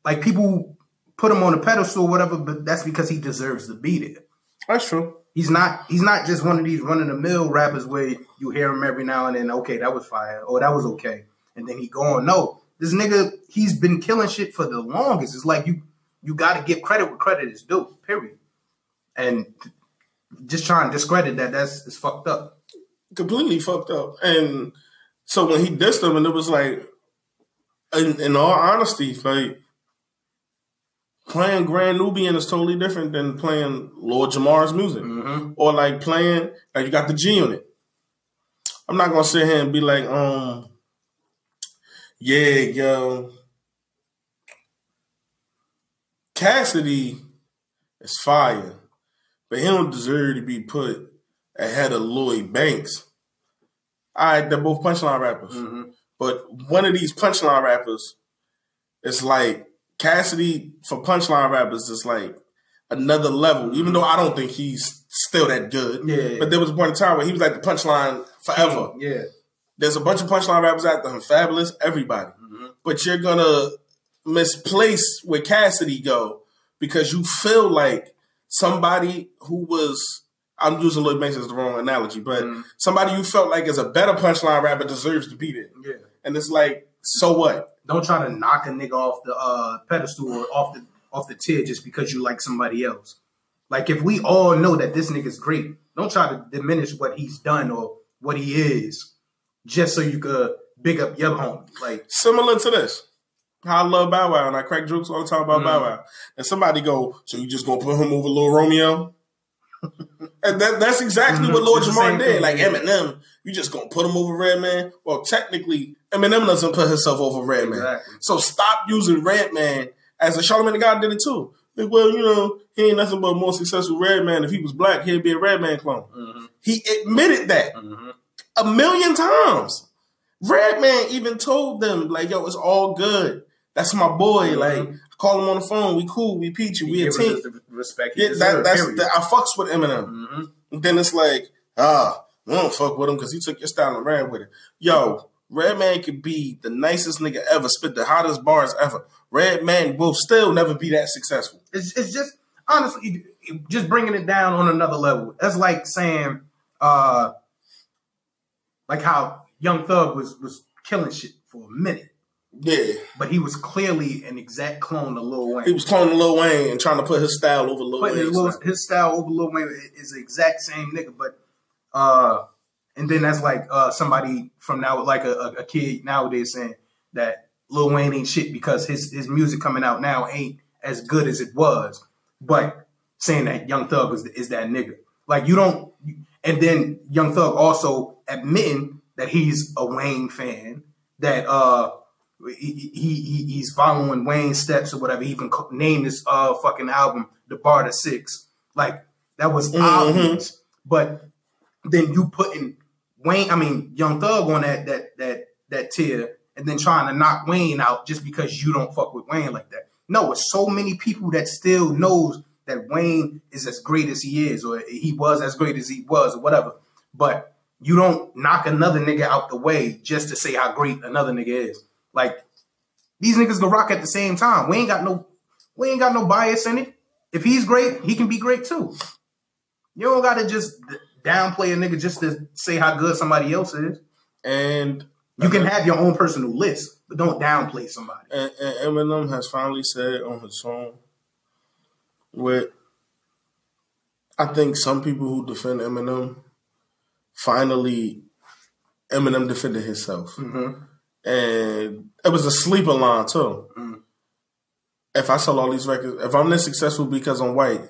like people put him on a pedestal, or whatever, but that's because he deserves to be there. That's true. He's not. He's not just one of these run of the mill rappers where you hear him every now and then. Okay, that was fire. Oh, that was okay, and then he go on. No, this nigga, he's been killing shit for the longest. It's like you, you got to give credit where credit is due. Period. And just trying to discredit that, that's it's fucked up. Completely fucked up. And so when he dissed him, and it was like, in, in all honesty, like playing Brand Nubian is totally different than playing Lord Jamar's music, Mm-hmm. or like playing like you got the G on it. I'm not gonna sit here and be like, um, yeah, yo, Cassidy is fire, but he don't deserve to be put ahead of Lloyd Banks. All right, they're both punchline rappers. Mm-hmm. But one of these punchline rappers is like Cassidy for punchline rappers is like another level. Even though I don't think he's still that good. Yeah. But there was a point in time where he was like the punchline forever. Yeah. There's a bunch of punchline rappers out there, Fabolous, everybody. Mm-hmm. But you're gonna misplace where Cassidy go because you feel like somebody who was I'm using Lloyd Banks as the wrong analogy, but Mhm. somebody you felt like is a better punchline rapper deserves to be there. Yeah. And it's like, so what? Don't try to knock a nigga off the uh, pedestal or off the off the tier just because you like somebody else. Like if we all know that this nigga's great, don't try to diminish what he's done or what he is just so you could big up your homie. Like Similar to this. How I love Bow Wow and I crack jokes all the time about Mhm. Bow Wow. And somebody go, so you just gonna put him over Lil Romeo? and that, that's exactly Mhm. what Lord Jamar did. thing, Like. Eminem, you just gonna put him over Redman? Well, technically, Eminem doesn't put himself over Redman. Exactly. So stop using Redman as a Charlamagne the God did it too. Like, well, you know, he ain't nothing but a more successful Redman. If he was black, he'd be a Redman clone. Mhm. He admitted that Mhm. a million times. Redman even told them, like, yo, it's all good. That's my boy. Mhm. Like, I call him on the phone. We cool. We peachy. We a team. respect. Yeah, that, that's that, I fucks with Eminem. Mhm. Then it's like, ah, we don't fuck with him because he took your style and ran with it. Yo, Redman could be the nicest nigga ever, spit the hottest bars ever. Redman will still never be that successful. It's, it's just honestly just bringing it down on another level. That's like saying, uh, like how Young Thug was was killing shit for a minute, Yeah. but he was clearly an exact clone of Lil Wayne. He was cloning Lil Wayne and trying to put his style over Lil putting his, style. his style over Lil Wayne is the exact same nigga, but uh, and then that's like uh somebody from now, like a, a, a kid nowadays saying that Lil Wayne ain't shit because his his music coming out now ain't as good as it was, but saying that Young Thug is, is that nigga. Like you don't, and then Young Thug also admitting that he's a Wayne fan, that uh he, he, he he's following Wayne's steps or whatever. He even named his uh fucking album The Barter 6. Like that was Mhm. obvious. But then you putting Wayne, I mean Young Thug on that that that that tier, and then trying to knock Wayne out just because you don't fuck with Wayne like that. No, it's so many people that still knows that Wayne is as great as he is, or he was as great as he was, or whatever. But you don't knock another nigga out the way just to say how great another nigga is. Like these niggas can rock at the same time. We ain't got no, we ain't got no bias in it. If he's great, he can be great too. You don't got to just downplay a nigga just to say how good somebody else is. And You can have your own personal list, but don't downplay somebody. and, and Eminem has finally said on his song, with I think some people who defend Eminem, finally, Eminem defended himself, Mm-hmm. And it was a sleeper line too. Mm. If I sell all these records, if I'm this successful because I'm white,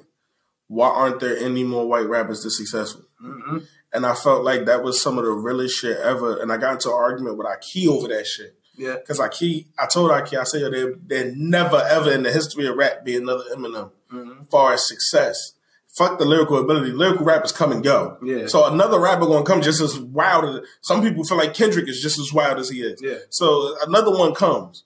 why aren't there any more white rappers this successful? Mm-hmm. And I felt like that was some of the realest shit ever. And I got into an argument with Aki over that shit. Yeah. Because Aki, I told Aki, I said, yo, there, there never ever in the history of rap be another Eminem Mm-hmm. far as success. Fuck the lyrical ability. Lyrical rappers come and go. Yeah. So another rapper gonna come just as wild as some people feel like Kendrick is just as wild as he is. Yeah. So another one comes.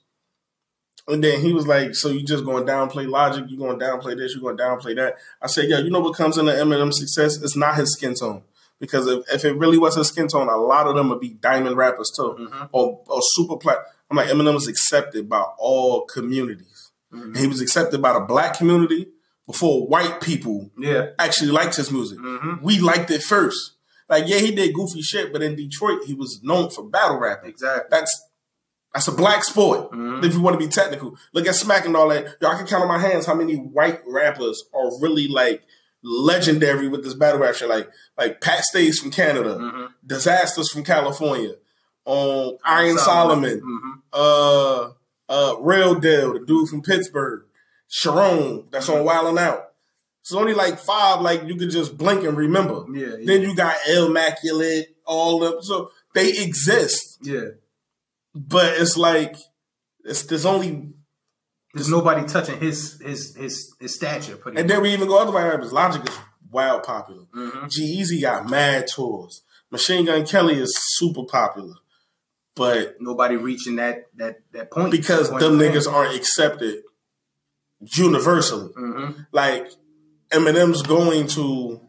And then he was like, So you just gonna downplay logic, you gonna downplay this, you gonna downplay that. I said, Yo, you know what comes into Eminem success? It's not his skin tone. Because if, if it really was his skin tone, a lot of them would be diamond rappers too, Mm-hmm. or or super plat. I'm like Eminem was accepted by all communities. Mm-hmm. He was accepted by the black community before white people Yeah. actually liked his music. Mhm. We liked it first. Like, yeah, he did goofy shit, but in Detroit, he was known for battle rapping. Exactly. That's that's a black sport. Mhm. If you want to be technical, look at Smack and all that. Y'all can count on my hands how many white rappers are really like legendary with this battle rap shit. Like like Pat Stays from Canada, Mhm. Disasters from California, um, Iron Solomon, Mhm. uh, uh, Real Deal, the dude from Pittsburgh, Sharon, that's on Wildin' Out. It's only like five, like you could just blink and remember. Yeah. Yeah. Then you got Illmaculate, all of so they exist, yeah. but it's like it's there's only, There's nobody touching his his his his stature. Pretty and then we even go other rappers. Logic is wild popular. Mhm. G-Eazy got mad tours. Machine Gun Kelly is super popular, but nobody reaching that that that point because them niggas aren't accepted universally. Mhm. Like Eminem's going to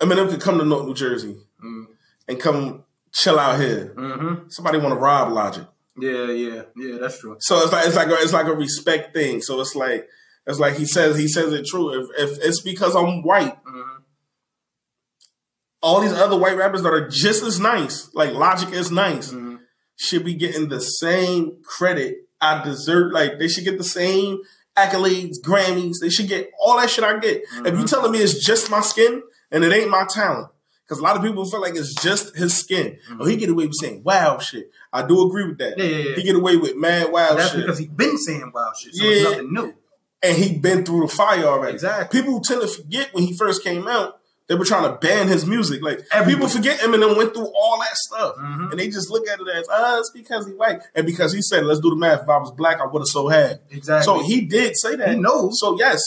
Eminem could come to North New Jersey Mhm. and come chill out here. Mhm. Somebody want to rob Logic, Yeah. Yeah. Yeah. That's true. so it's like it's like a, it's like a respect thing. So it's like it's like he says he says it true. If if it's because I'm white, Mhm. all these other white rappers that are just as nice, like Logic is nice, Mhm. should be getting the same credit I deserve. Like they should get the same accolades, Grammys. They should get all that shit I get. If you mm-hmm. telling me it's just my skin and it ain't my talent, because a lot of people feel like it's just his skin. Oh, he mm-hmm. get away with saying wild shit. I do agree with that. Yeah, yeah, yeah. He get away with mad wild That's shit, because he's been saying wild shit. So Yeah. it's nothing new. and he been through the fire already. Exactly. People tend to forget when he first came out. They were trying to ban his music. Like Everybody. people forget Eminem went through all that stuff, Mhm. and they just look at it as, ah, it's because he white, and because he said, let's do the math. If I was black, I would have so had. Exactly. So he did say that. He knows. So yes,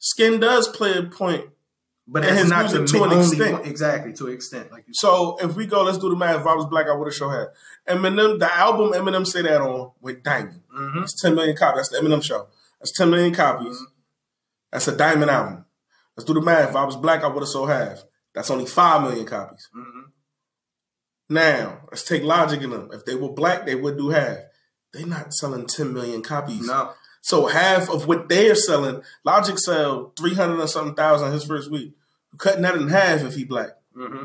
skin does play a point. but and his not music to an extent. one- exactly to an extent. Like you said. So if we go, let's do the math. If I was black, I would have so had. Eminem, the album Eminem say that on with Diamond. Mhm. It's 10 million copies. That's the Eminem show. That's 10 million copies. That's a Diamond album. Let's do the math. If I was black, I would have so half. That's only 5 million copies. Mhm. Now, let's take Logic in them. If they were black, they would do half. They're not selling 10 million copies. No. So half of what they're selling, Logic sell 300 or something thousand his first week. Cutting that in half if he black. Mm-hmm.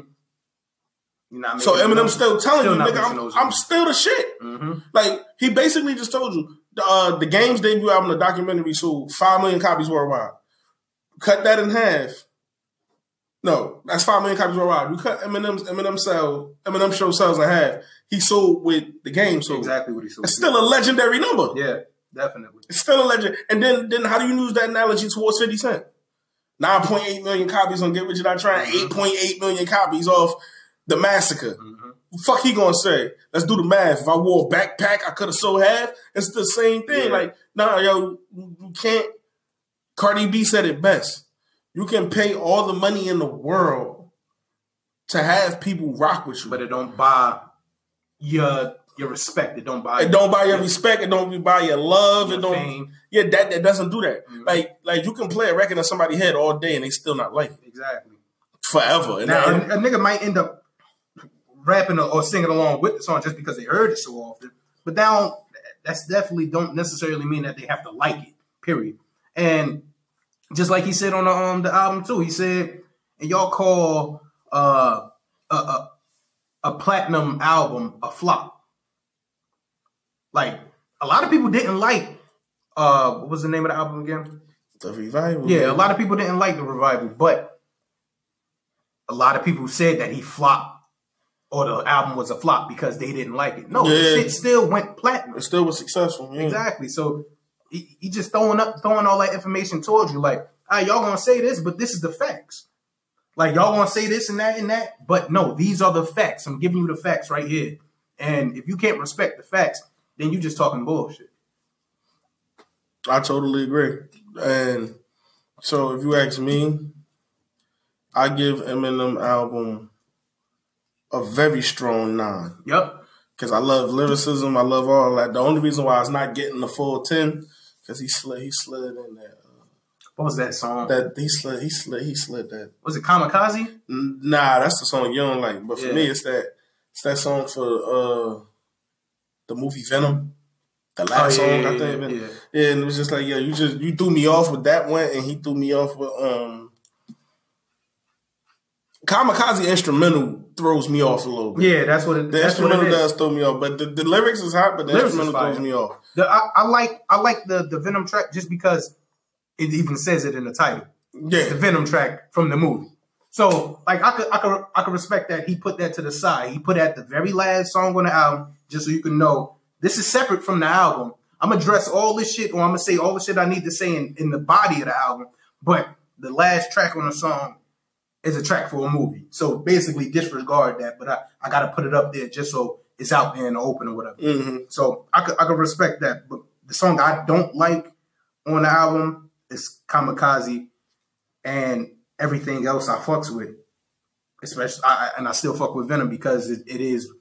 So Eminem still telling still you, nigga, I'm, I'm still the shit. Mhm. Like he basically just told you the, uh, the game's debut album, the documentary, sold five million copies worldwide. Cut that in half. No, that's five million copies worldwide. You cut Eminem's Eminem sell Eminem show sells in half. He sold with the game, so Exactly what he said. it's still a legendary number. Yeah, definitely. It's still a legend. And then then how do you use that analogy towards Fifty Cent? Nine point eight million copies on Get Rich or Die Trying. Mm-hmm. Eight point eight million copies off the massacre. Mm-hmm. Fuck he gonna say? Let's do the math. If I wore a backpack, I could have sold half. It's the same thing. Yeah. Like, nah, yo, you can't. Cardi B said it best. You can pay all the money in the world to have people rock with you. But it don't buy your your respect. It don't buy. it don't buy your respect. It don't buy your love. your it don't. fame. Yeah, that, that doesn't do that. Mhm. Like, like you can play a record in somebody's head all day and they still not like it Exactly. forever. And, Now a, a nigga might end up rapping or, singing along with the song just because they heard it so often. But now that's definitely don't necessarily mean that they have to like it. Period. And just like he said on the um the album too, he said, and y'all call uh a a, a platinum album a flop. Like a lot of people didn't like uh what was the name of the album again? the revival. Yeah, a lot of people didn't like the revival, but a lot of people said that he flopped or the album was a flop because they didn't like it. No, the Yeah. shit still went platinum. It still was successful. Yeah. Exactly. So he, he just throwing up, throwing all that information towards you. Like, ah, y'all gonna say this, but this is the facts. Like, y'all gonna say this and that and that, but no, these are the facts. I'm giving you the facts right here. And if you can't respect the facts, then you just talking bullshit. I totally agree. And so, if you ask me, I give Eminem album a very strong nine. Yep. Because I love lyricism. I love all that. The only reason why it's not getting the full 10 Cause he slid, he slid in that. Uh, what was that song? That he slid, he slid, he slid that. Was it Kamikaze? Nah, that's the song you don't like. But for yeah. me, it's that, it's that song for uh, the movie Venom. The last oh, yeah, song, yeah, I think. Yeah, yeah. and it was just like, yeah, you just you threw me off with that one, and he threw me off with um Kamikaze instrumental throws me off a little bit. Yeah, that's what it. The that's what it instrumental does throw me off, but the, the lyrics is hot, but the Lyrics instrumental throws me off. The, I, I like I like the the Venom track just because it even says it in the title. It's the Venom track from the movie. So like I could I could I could respect that he put that to the side. He put at the very last song on the album just so you can know this is separate from the album. I'm gonna address all this shit or I'm gonna say all the shit I need to say in, in the body of the album, but the last track on the song is a track for a movie. So basically disregard that, but I, I gotta put it up there just so it's out there in the open or whatever. hmm So I could I could respect that. But the song I don't like on the album is Kamikaze and everything else I fucks with. Especially I, and I still fuck with Venom because it, it is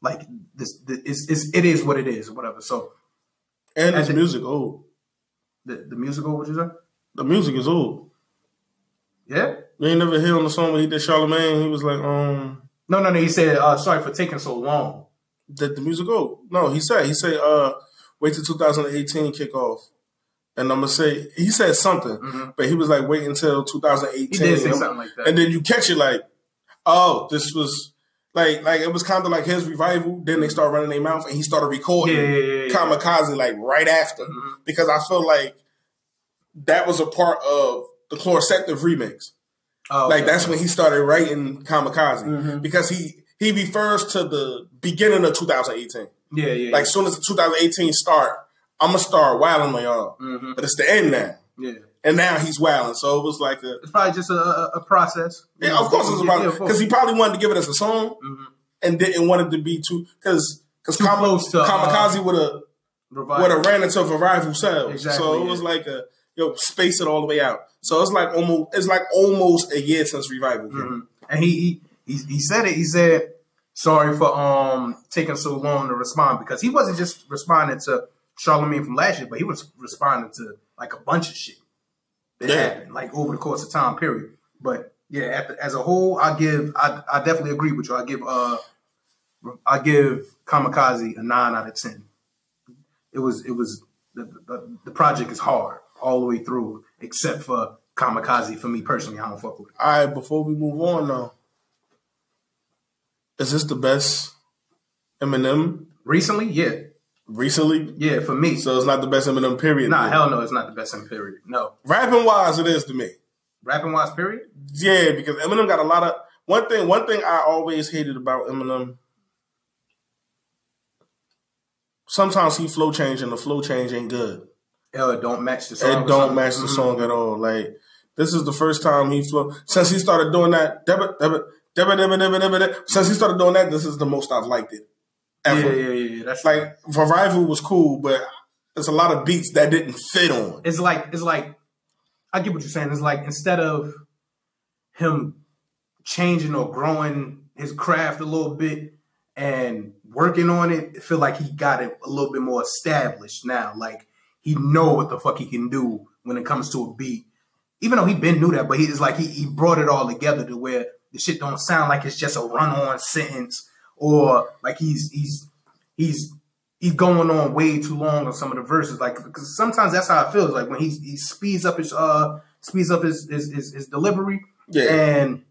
like this it's, it's it is what it is or whatever. So and his music old. the, the music old? what you say? The music is old. Yeah? You ain't never hear on the song when he did Charlemagne. He was like, um, No, no, no. He said, uh, sorry for taking so long. did the music go? No, he said, he said, uh, wait till 2018 kickoff. And I'm gonna say he said something, but he was like, wait until 2018. Mm-hmm. He did say something like that. And then you catch it like, oh, this was like like it was kind of like his revival. Then they start running their mouth, and he started recording Yeah, yeah, yeah. Kamikaze like right after Mhm. because I feel like that was a part of the Chloraseptic remix. Oh, Like okay. that's when he started writing Kamikaze Mhm. because he he refers to the beginning of 2018. Yeah, yeah. Like soon as the 2018 start, I'm gonna start wilding on y'all. Mhm. But it's the end now, yeah. and now he's wilding. So it was like a It's probably just a, a, a process. yeah, of course it's Yeah, about because he probably wanted to give it as a song Mhm. and didn't want it to be too because because to, uh, Kamikaze would have would have ran into revival sales. Exactly, so it yeah. was like a yo space it all the way out. So it's like almost it's like almost a year since revival. Mhm. And he, he he he said it. He said sorry for um taking so long to respond because he wasn't just responding to Charlemagne from last year, but he was responding to like a bunch of shit that Yeah. happened like over the course of time period. But yeah, at the, as a whole, I give I I definitely agree with you. I give uh I give Kamikaze a nine out of ten. It was it was the, the, the project is hard all the way through, except for Kamikaze. For me personally, I don't fuck with it. All right, before we move on though, is this the best Eminem Recently, yeah, recently? yeah, for me. So it's not the best Eminem period. Nah, hell no, it's not the best in period. No, Rapping wise, it is to me. rapping wise, period. Yeah, because Eminem got a lot of one thing. One thing I always hated about Eminem. Sometimes he flow change and the flow change ain't good. It don't match the song. It don't match the Mhm. song at all. Like this is the first time he flow since he started doing that. Debit, debit, debit, debit, debit, debit, debit. Since he started doing that, this is the most I've liked it Yeah, ever. yeah, yeah, yeah. That's Like Revival was cool, but there's a lot of beats that didn't fit on. it's like it's like I get what you're saying. It's like instead of him changing or growing his craft a little bit and working on it, I feel like he got it a little bit more established now. Like he know what the fuck he can do when it comes to a beat. Even though he been knew that, but he's like he, he brought it all together to where the shit don't sound like it's just a run on sentence or like he's he's he's he's going on way too long on some of the verses. Like because sometimes that's how it feels. Like when he he speeds up his uh speeds up his his, his, his delivery Yeah. and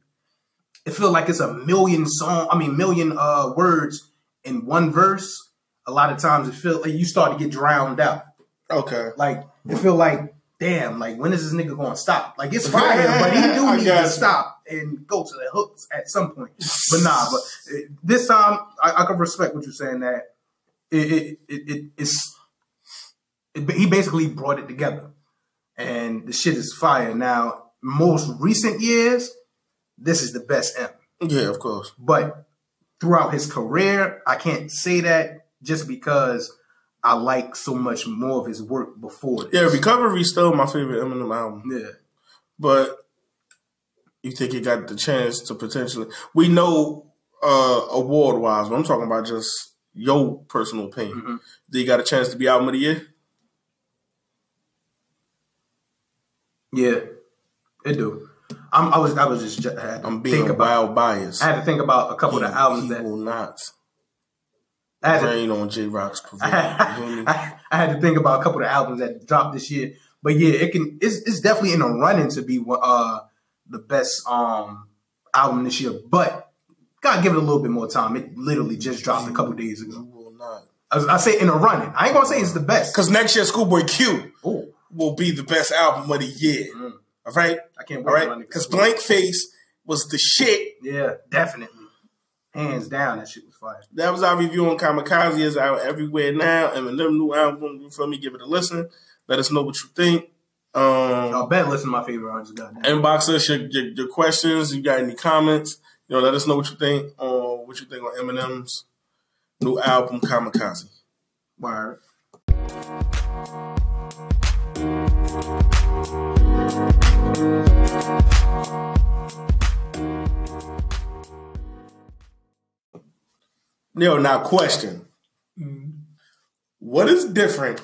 it feels like it's a million song. I mean million uh words in one verse. A lot of times it feel like you start to get drowned out. Okay. Like it feel like damn. Like when is this nigga going to stop? Like it's fire, but he do need to stop and go to the hooks at some point. But nah, but uh, this time I, I can respect what you're saying that it it, it, it it's it, he basically brought it together, and the shit is fire. Now, most recent years, this is the best M. Yeah, of course. But throughout his career, I can't say that just because I like so much more of his work before. This. Yeah, Recovery's still my favorite Eminem album. yeah. but you think he got the chance to potentially we know uh award wise but i'm talking about just your personal opinion Mhm. do you got a chance to be album of the year Yeah, it do. I'm, I was I was just I had to I'm being think about wild biased. I had to think about a couple of the albums he that will not I had to, rain on Jay Rock's I, pavilion. You feel me? I had to think about a couple of albums that dropped this year. But yeah, it can. It's, it's definitely in a running to be uh the best um album this year. But gotta give it a little bit more time. It literally just dropped a couple days You ago. will not. I, I say in a running. I ain't gonna say it's the best. Because next year, Schoolboy Q Ooh, will be the best album of the year. Mm. All right? I can't wait. All right? Because Blank Face was the shit. Yeah, definitely. Hands down, that shit was fire. That was our review on Kamikaze. It's out everywhere now. And Eminem new album. You feel me? Give it a listen. Let us know what you think. Um, I bet listen to my favorite artist. Goddamn. inbox us your, your, your questions. You got any comments? You know, let us know what you think on what you think on Eminem's new album Kamikaze. Word. Yo, now question. What is different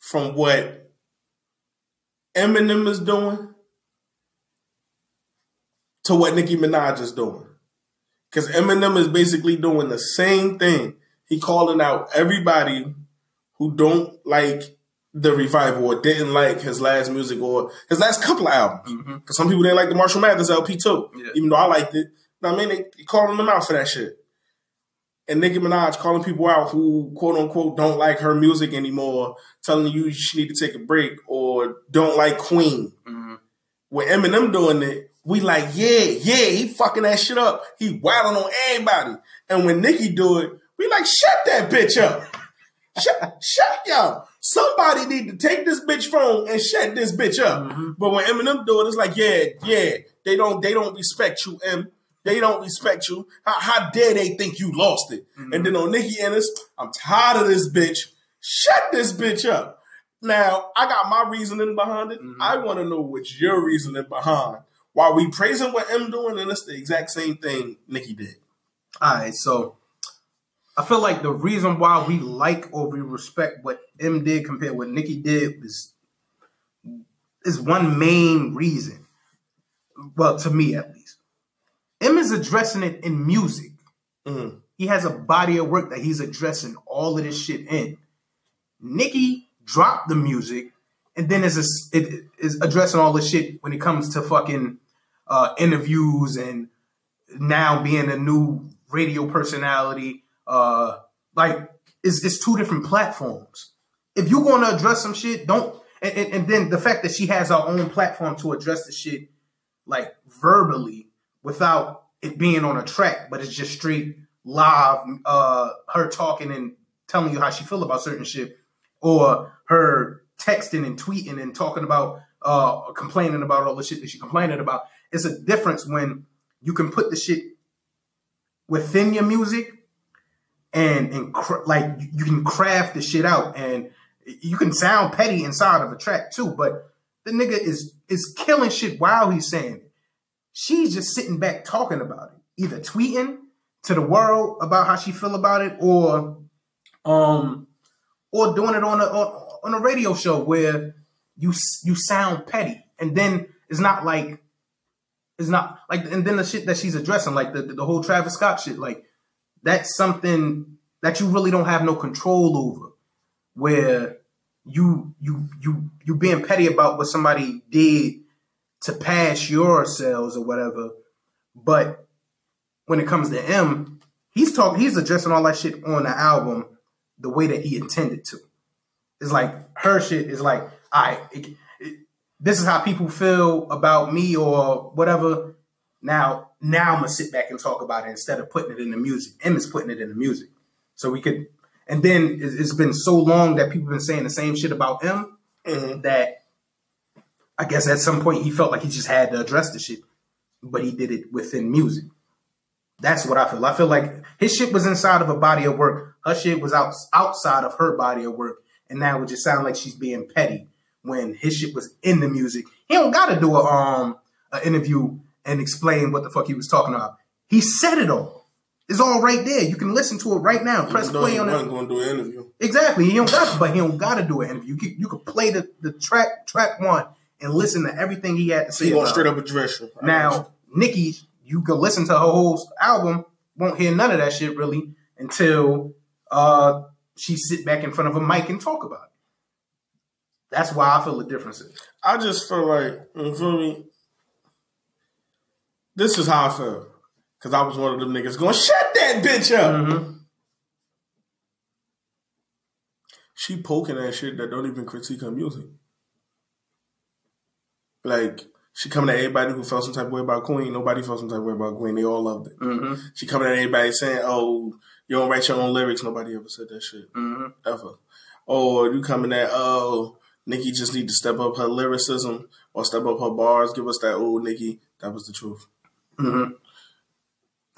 from what Eminem is doing to what Nicki Minaj is doing? Because Eminem is basically doing the same thing. He calling out everybody who don't like the revival or didn't like his last music or his last couple of albums. Mm-hmm. Because some people didn't like the Marshall Mathers LP too, Yeah. even though I liked it. I mean, they, they calling them out for that shit. And Nicki Minaj calling people out who quote unquote don't like her music anymore, telling you she need to take a break or don't like Queen. Mhm. With Eminem doing it, we like, yeah, yeah, he fucking that shit up. He wilding on everybody. And when Nicki do it, we like, shut that bitch up. shut, shut y'all. Somebody need to take this bitch phone and shut this bitch up. Mhm. But when Eminem do it, it's like, yeah, yeah, they don't, they don't respect you, M. They don't respect you. How, how dare they think you lost it? And then on Nicki Ennis, I'm tired of this bitch. Shut this bitch up. Now, I got my reasoning behind it. Mhm. I want to know what's your reasoning behind why we praising what M doing, and it's the exact same thing Nicki did. All right, so I feel like the reason why we like or we respect what M did compared to what Nicki did is is one main reason. Well, to me at least, M is addressing it in music. Mhm. He has a body of work that he's addressing all of this shit in. Nicki dropped the music, and then is a, it is addressing all this shit when it comes to fucking uh, interviews and now being a new radio personality. Uh, like it's it's two different platforms. If you're going to address some shit, don't. And, and, and then the fact that she has her own platform to address the shit, like verbally, without it being on a track, but it's just straight live, uh, her talking and telling you how she feel about certain shit, or her texting and tweeting and talking about, uh, complaining about all the shit that she complaining about. It's a difference when you can put the shit within your music and and cr- like you can craft the shit out and you can sound petty inside of a track too but the nigga is is killing shit while he's saying it she's just sitting back talking about it either tweeting to the world about how she feel about it or um or doing it on a on, a radio show where you you sound petty. And then it's not like it's not like and then the shit that she's addressing like the, the whole Travis Scott shit like that's something that you really don't have no control over where you you you you being petty about what somebody did to pass yourselves or whatever but when it comes to M he's talking he's addressing all that shit on the album the way that he intended to it's like her shit is like I this is how people feel about me or whatever now now I'm gonna sit back and talk about it instead of putting it in the music. M is putting it in the music. So we could and then it's been so long that people been saying the same shit about M Mhm. that I guess at some point he felt like he just had to address the shit, but he did it within music. That's what I feel. I feel like his shit was inside of a body of work. Her shit was out, outside of her body of work, and now it just sound like she's being petty when his shit was in the music. He don't gotta do a um an interview and explain what the fuck he was talking about. He said it all. It's all right there. You can listen to it right now. Press Even though play on it. wasn't going to do an interview. Exactly. He don't got, but he don't got to do an interview. You could, you could play the, the track track one and listen to everything he had to say. He going straight up address you. I got you. Now, Nicki, you can listen to her whole album, won't hear none of that shit really until uh she sit back in front of a mic and talk about it. That's why I feel the difference is. I just feel like, you feel me? This is how I feel. Because I was one of them niggas going, shut that bitch up. Mm-hmm. She poking at shit that don't even critique her music. Like, she coming at everybody who felt some type of way about Queen. Nobody felt some type of way about Queen. They all loved it. Mm-hmm. She coming at everybody saying, oh, you don't write your own lyrics. Nobody ever said that shit. Mm-hmm. ever. Or you coming at oh Nikki just need to step up her lyricism or step up her bars. Give us that old Nikki. That was the truth. Mm-hmm.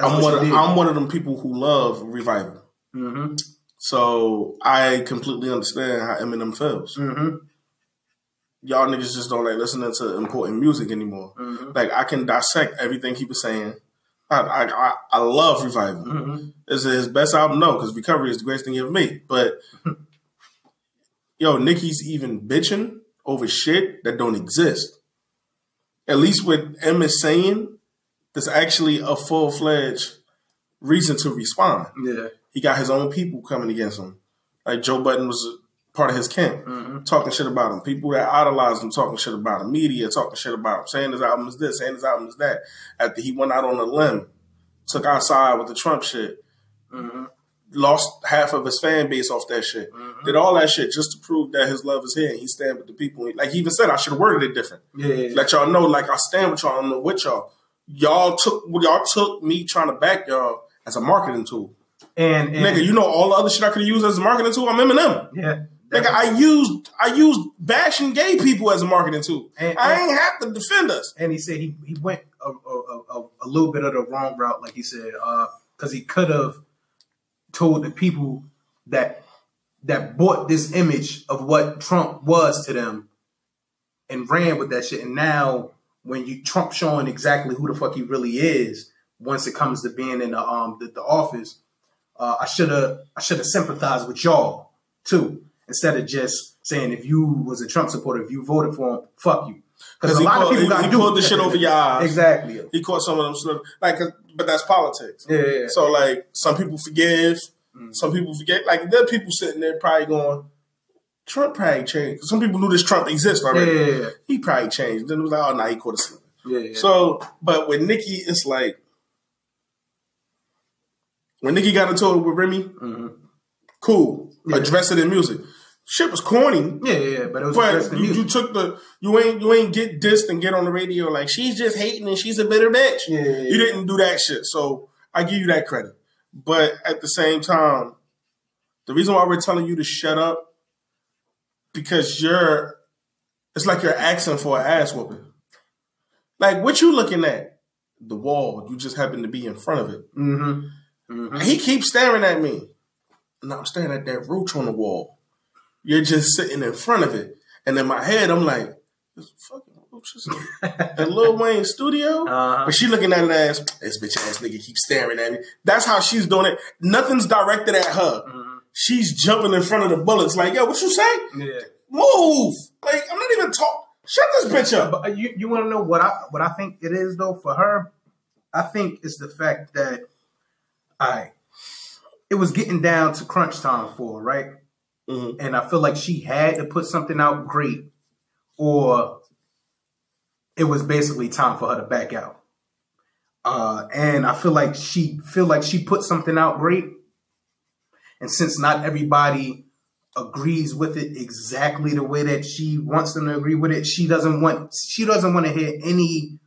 I'm one. Of, I'm one of them people who love revival. mm-hmm. So I completely understand how Eminem feels. Y'all niggas just don't like listening to important music anymore. Mm-hmm. Like I can dissect everything he was saying. I I, I, love revival. Mm-hmm. Is it his best album? No, because Recovery is the greatest thing he ever made. But yo, Nicki's even bitching over shit that don't exist. At least with M is saying, there's actually a full fledged reason to respond. Yeah. He got his own people coming against him. Like Joe Budden was part of his camp, Mm-hmm. talking shit about him. People that idolize him talking shit about him. Media talking shit about him, saying his album is this, saying his album is that. After he went out on a limb, took outside with the Trump shit, Mm-hmm. lost half of his fan base off that shit. Did all that shit just to prove that his love is here. And he stand with the people. Like he even said, I should have worded it different. Yeah. yeah. Let y'all know, like I stand with y'all. I'm with y'all. Y'all took y'all took me trying to back y'all as a marketing tool. and, and Nigga, you know all the other shit I could use as a marketing tool. I'm Eminem. yeah. Nigga, I used I used bashing gay people as a marketing tool. And- I and- ain't have to defend us. and he said he, he went a, a, a, a little bit of the wrong route, like he said, because he could have told the people that that bought this image of what Trump was to them and ran with that shit. And now when you Trump showing exactly who the fuck he really is, once it comes to being in the um the, the office, uh, I should have I should have sympathized with y'all too, instead of just saying if you was a Trump supporter, if you voted for him, fuck you. Because he, pulled, he, gotta he pulled the shit over your eyes. Exactly. He caught some of them slip. Like, but that's politics. Yeah, yeah, yeah. So like, some people forgive, Mm. some people forget. Like, there are people sitting there probably going, Trump probably changed. Some people knew this Trump exists already. yeah, yeah. He probably changed. Then it was like, oh, nah, he caught a slip. yeah, yeah. So, but with Nikki, it's like when Nikki got into it with Remy, Mhm. cool, Yeah. address it in music. Shit was corny, yeah, yeah, but it was but you, you took the you ain't you ain't get dissed and get on the radio like she's just hating and she's a bitter bitch. Yeah, yeah, yeah. You didn't do that shit, so I give you that credit. But at the same time, the reason why we're telling you to shut up because you're it's like you're asking for an ass whooping. Like what you looking at? The wall. You just happen to be in front of it. Mm-hmm. Mm-hmm. He keeps staring at me. And I'm staring at that roach on the wall. You're just sitting in front of it. And in my head, I'm like, this fucking in Lil Wayne studio. Uh-huh. But she looking at it as, this bitch ass nigga keeps staring at me. That's how she's doing it. Nothing's directed at her. Mhm. She's jumping in front of the bullets like, yo, what you say? Yeah. Move. Like, I'm not even talk. Shut this bitch up. But uh, you, you want to know what I what I think it is though for her? I think it's the fact that I it was getting down to crunch time for her, right? Mhm. And I feel like she had to put something out great, or it was basically time for her to back out. Uh, and I feel like she feel like she put something out great, and since not everybody agrees with it exactly the way that she wants them to agree with it, she doesn't want she doesn't want to hear any.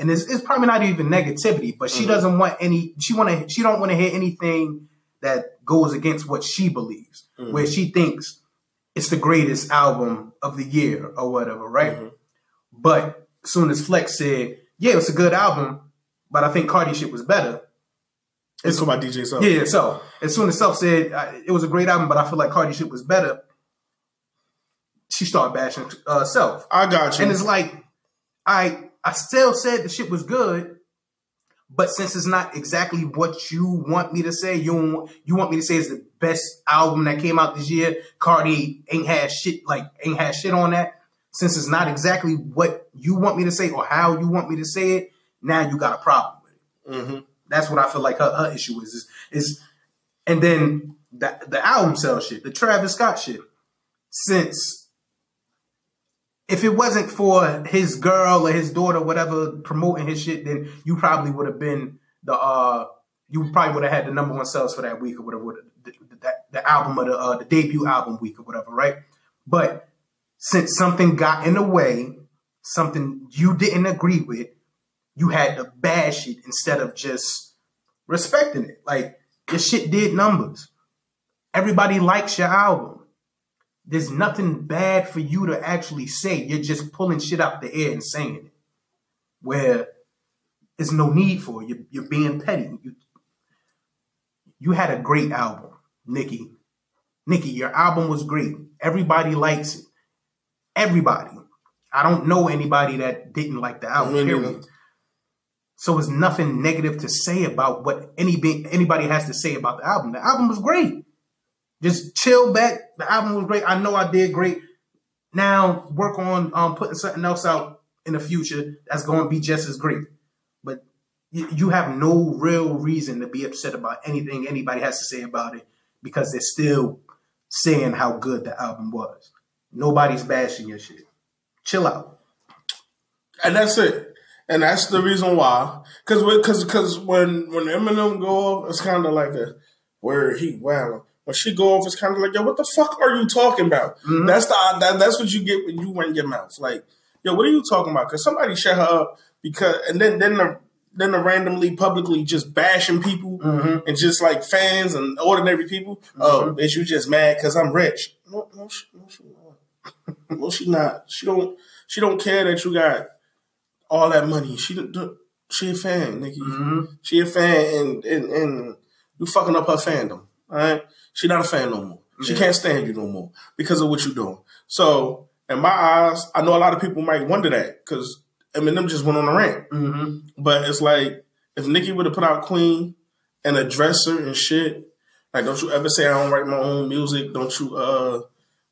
And it's, it's probably not even negativity, but she Mhm. doesn't want any. She want to. She don't want to hear anything that goes against what she believes, Mhm. where she thinks it's the greatest album of the year or whatever, right? Mhm. But soon as Flex said, "Yeah, it's a good album," but I think Cardi shit was better. It's my DJ Self. Yeah, so as soon as Self said it was a great album, but I feel like Cardi shit was better, she started bashing uh, Self, I got you. and it's like I I still said the shit was good, but since it's not exactly what you want me to say, you want, you want me to say it's the best album that came out this year. Cardi ain't had shit like ain't had shit on that. since it's not exactly what you want me to say or how you want me to say it, now you got a problem with it. Mm-hmm. That's what I feel like her, her issue is, is. Is and then the the album sell shit, the Travis Scott shit. Since if it wasn't for his girl or his daughter, whatever, promoting his shit, then you probably would have been the uh you probably would have had the number one sales for that week or whatever, the, the, the album or the uh, the debut album week or whatever, right? But since something got in the way, something you didn't agree with, you had to bash it instead of just respecting it. Like your shit did numbers. Everybody likes your album. There's nothing bad for you to actually say. You're just pulling shit out the air and saying it. Where there's no need for it. You're, you're being petty. You, you had a great album, Nikki. Nikki, your album was great. Everybody likes it. Everybody. I don't know anybody that didn't like the album. So it's nothing negative to say about what any anybody has to say about the album. The album was great. Just chill back. The album was great. I know I did great. Now work on um, putting something else out in the future that's going to be just as great. But you, have no real reason to be upset about anything anybody has to say about it because they're still saying how good the album was. Nobody's bashing your shit. Chill out. and that's it. And that's the reason why. Because because because when when Eminem go off, it's kind of like a where he wow. When she go off, it's kind of like yo, what the fuck are you talking about? Mm-hmm. That's the that, that's what you get when you run your mouth. Like yo, what are you talking about? Because somebody shut her up because and then then the then the randomly publicly just bashing people mm-hmm. and just like fans and ordinary people. Oh, mm-hmm. bitch, you just mad because I'm rich. No, no, she, no, she not. no, she not. She don't. She don't care that you got all that money. She she a fan, Nikki. She a fan, and, and and you fucking up her fandom. All right, she not a fan no more. She Yeah. can't stand you no more because of what you're doing. So, in my eyes, I know a lot of people might wonder that because Eminem just went on a rant. Mm-hmm. But it's like if Nicki would have put out Queen and address her and shit, like don't you ever say I don't write my own music. Don't you uh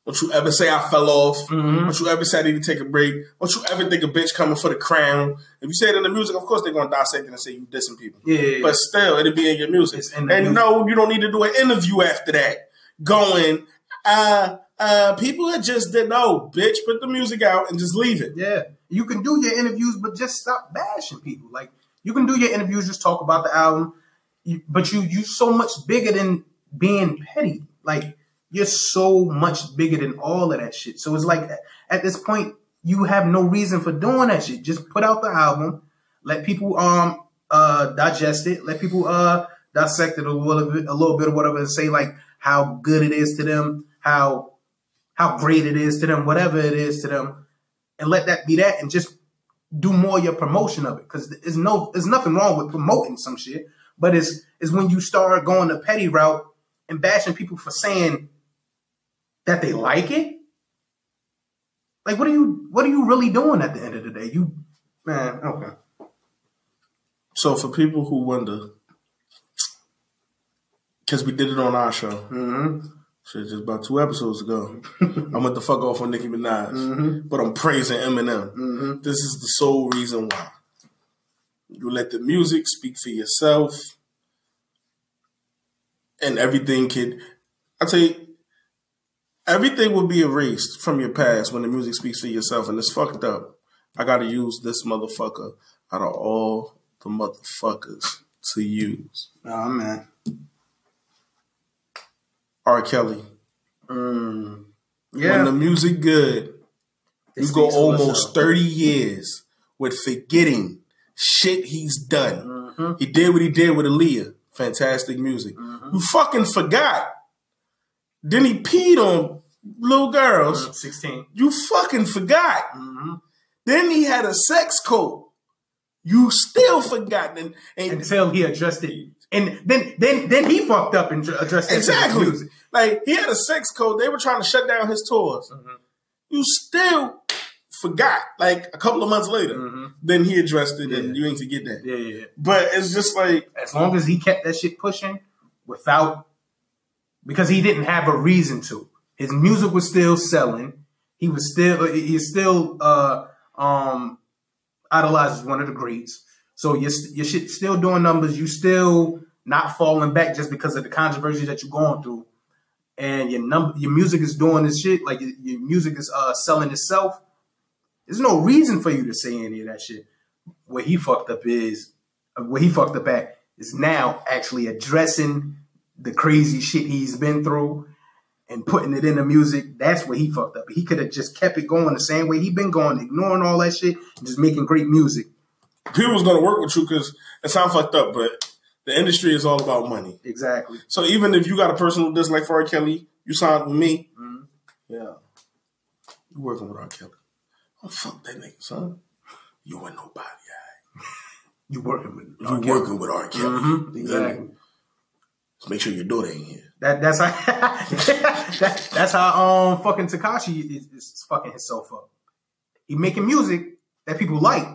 don't you ever say I fell off. Mm-hmm. Don't you ever say I need to take a break. Don't you ever think a bitch coming for the crown. If you say it in the music, of course they're gonna dissect it and say you dissing people. Yeah, yeah, yeah. But still, it'll be in your music. In and music. no, you don't need to do an interview after that. Going, uh, uh, people that just didn't know, bitch, put the music out and just leave it. Yeah, you can do your interviews, but just stop bashing people. Like you can do your interviews, just talk about the album, you, but you you so much bigger than being petty. Like you're so much bigger than all of that shit. So it's like at this point, you have no reason for doing that shit. Just put out the album, let people um uh digest it, let people uh dissect it a little bit, a little bit or whatever, and say like how good it is to them, how how great it is to them, whatever it is to them, and let that be that, and just do more your promotion of it. Because there's no, there's nothing wrong with promoting some shit, but it's is when you start going the petty route and bashing people for saying that they like it. Like, what are you, what are you really doing at the end of the day? You, man, okay. So for people who wonder, because we did it on our show, Mm-hmm. shit, just about two episodes ago, I went the fuck off on Nicki Minaj, but I'm praising Eminem. Mm-hmm. This is the sole reason why. You let the music speak for yourself, and everything could. I tell you, everything will be erased from your past when the music speaks for yourself, and it's fucked up. I got to use this motherfucker out of all the motherfuckers to use. Oh man. R. Kelly. Mm. When Yeah. the music good, It you go almost 30 years with forgetting shit he's done. Mm-hmm. He did what he did with Aaliyah. Fantastic music. You fucking forgot. Then he peed on little girls. Sixteen. You fucking forgot. Mm-hmm. Then he had a sex code. You still forgot. And, and Until he addressed it, and then then then he fucked up and addressed it. Exactly. Like he had a sex code. They were trying to shut down his tours. Mm-hmm. You still forgot. Like a couple of months later, then he addressed it, and Mm-hmm. You ain't forget that. Yeah, yeah, yeah. But it's just like as long as he kept that shit pushing without because he didn't have a reason to. His music was still selling. He was still he still uh um idolized as one of the greats. So you're still doing numbers. You're still not falling back just because of the controversy that you're going through. And your number, your music is doing this shit. Like your, your music is uh, selling itself. There's no reason for you to say any of that shit. What he fucked up is what he fucked up at is now actually addressing the crazy shit he's been through and putting it in the music. That's where he fucked up. He could have just kept it going the same way he been going, ignoring all that shit and just making great music. People was gonna work with you because it sounds fucked up, but the industry is all about money. Exactly. So even if you got a personal dislike for R. Kelly, you signed with me. Mm-hmm. Yeah. You working with R. Kelly. Oh fuck that nigga, son. You ain't nobody. You working with You working with R. Kelly. Mhm, exactly. Let's make sure your daughter ain't here. That that's how that, that's how um fucking Tekashi is, is fucking himself up. He making music that people like.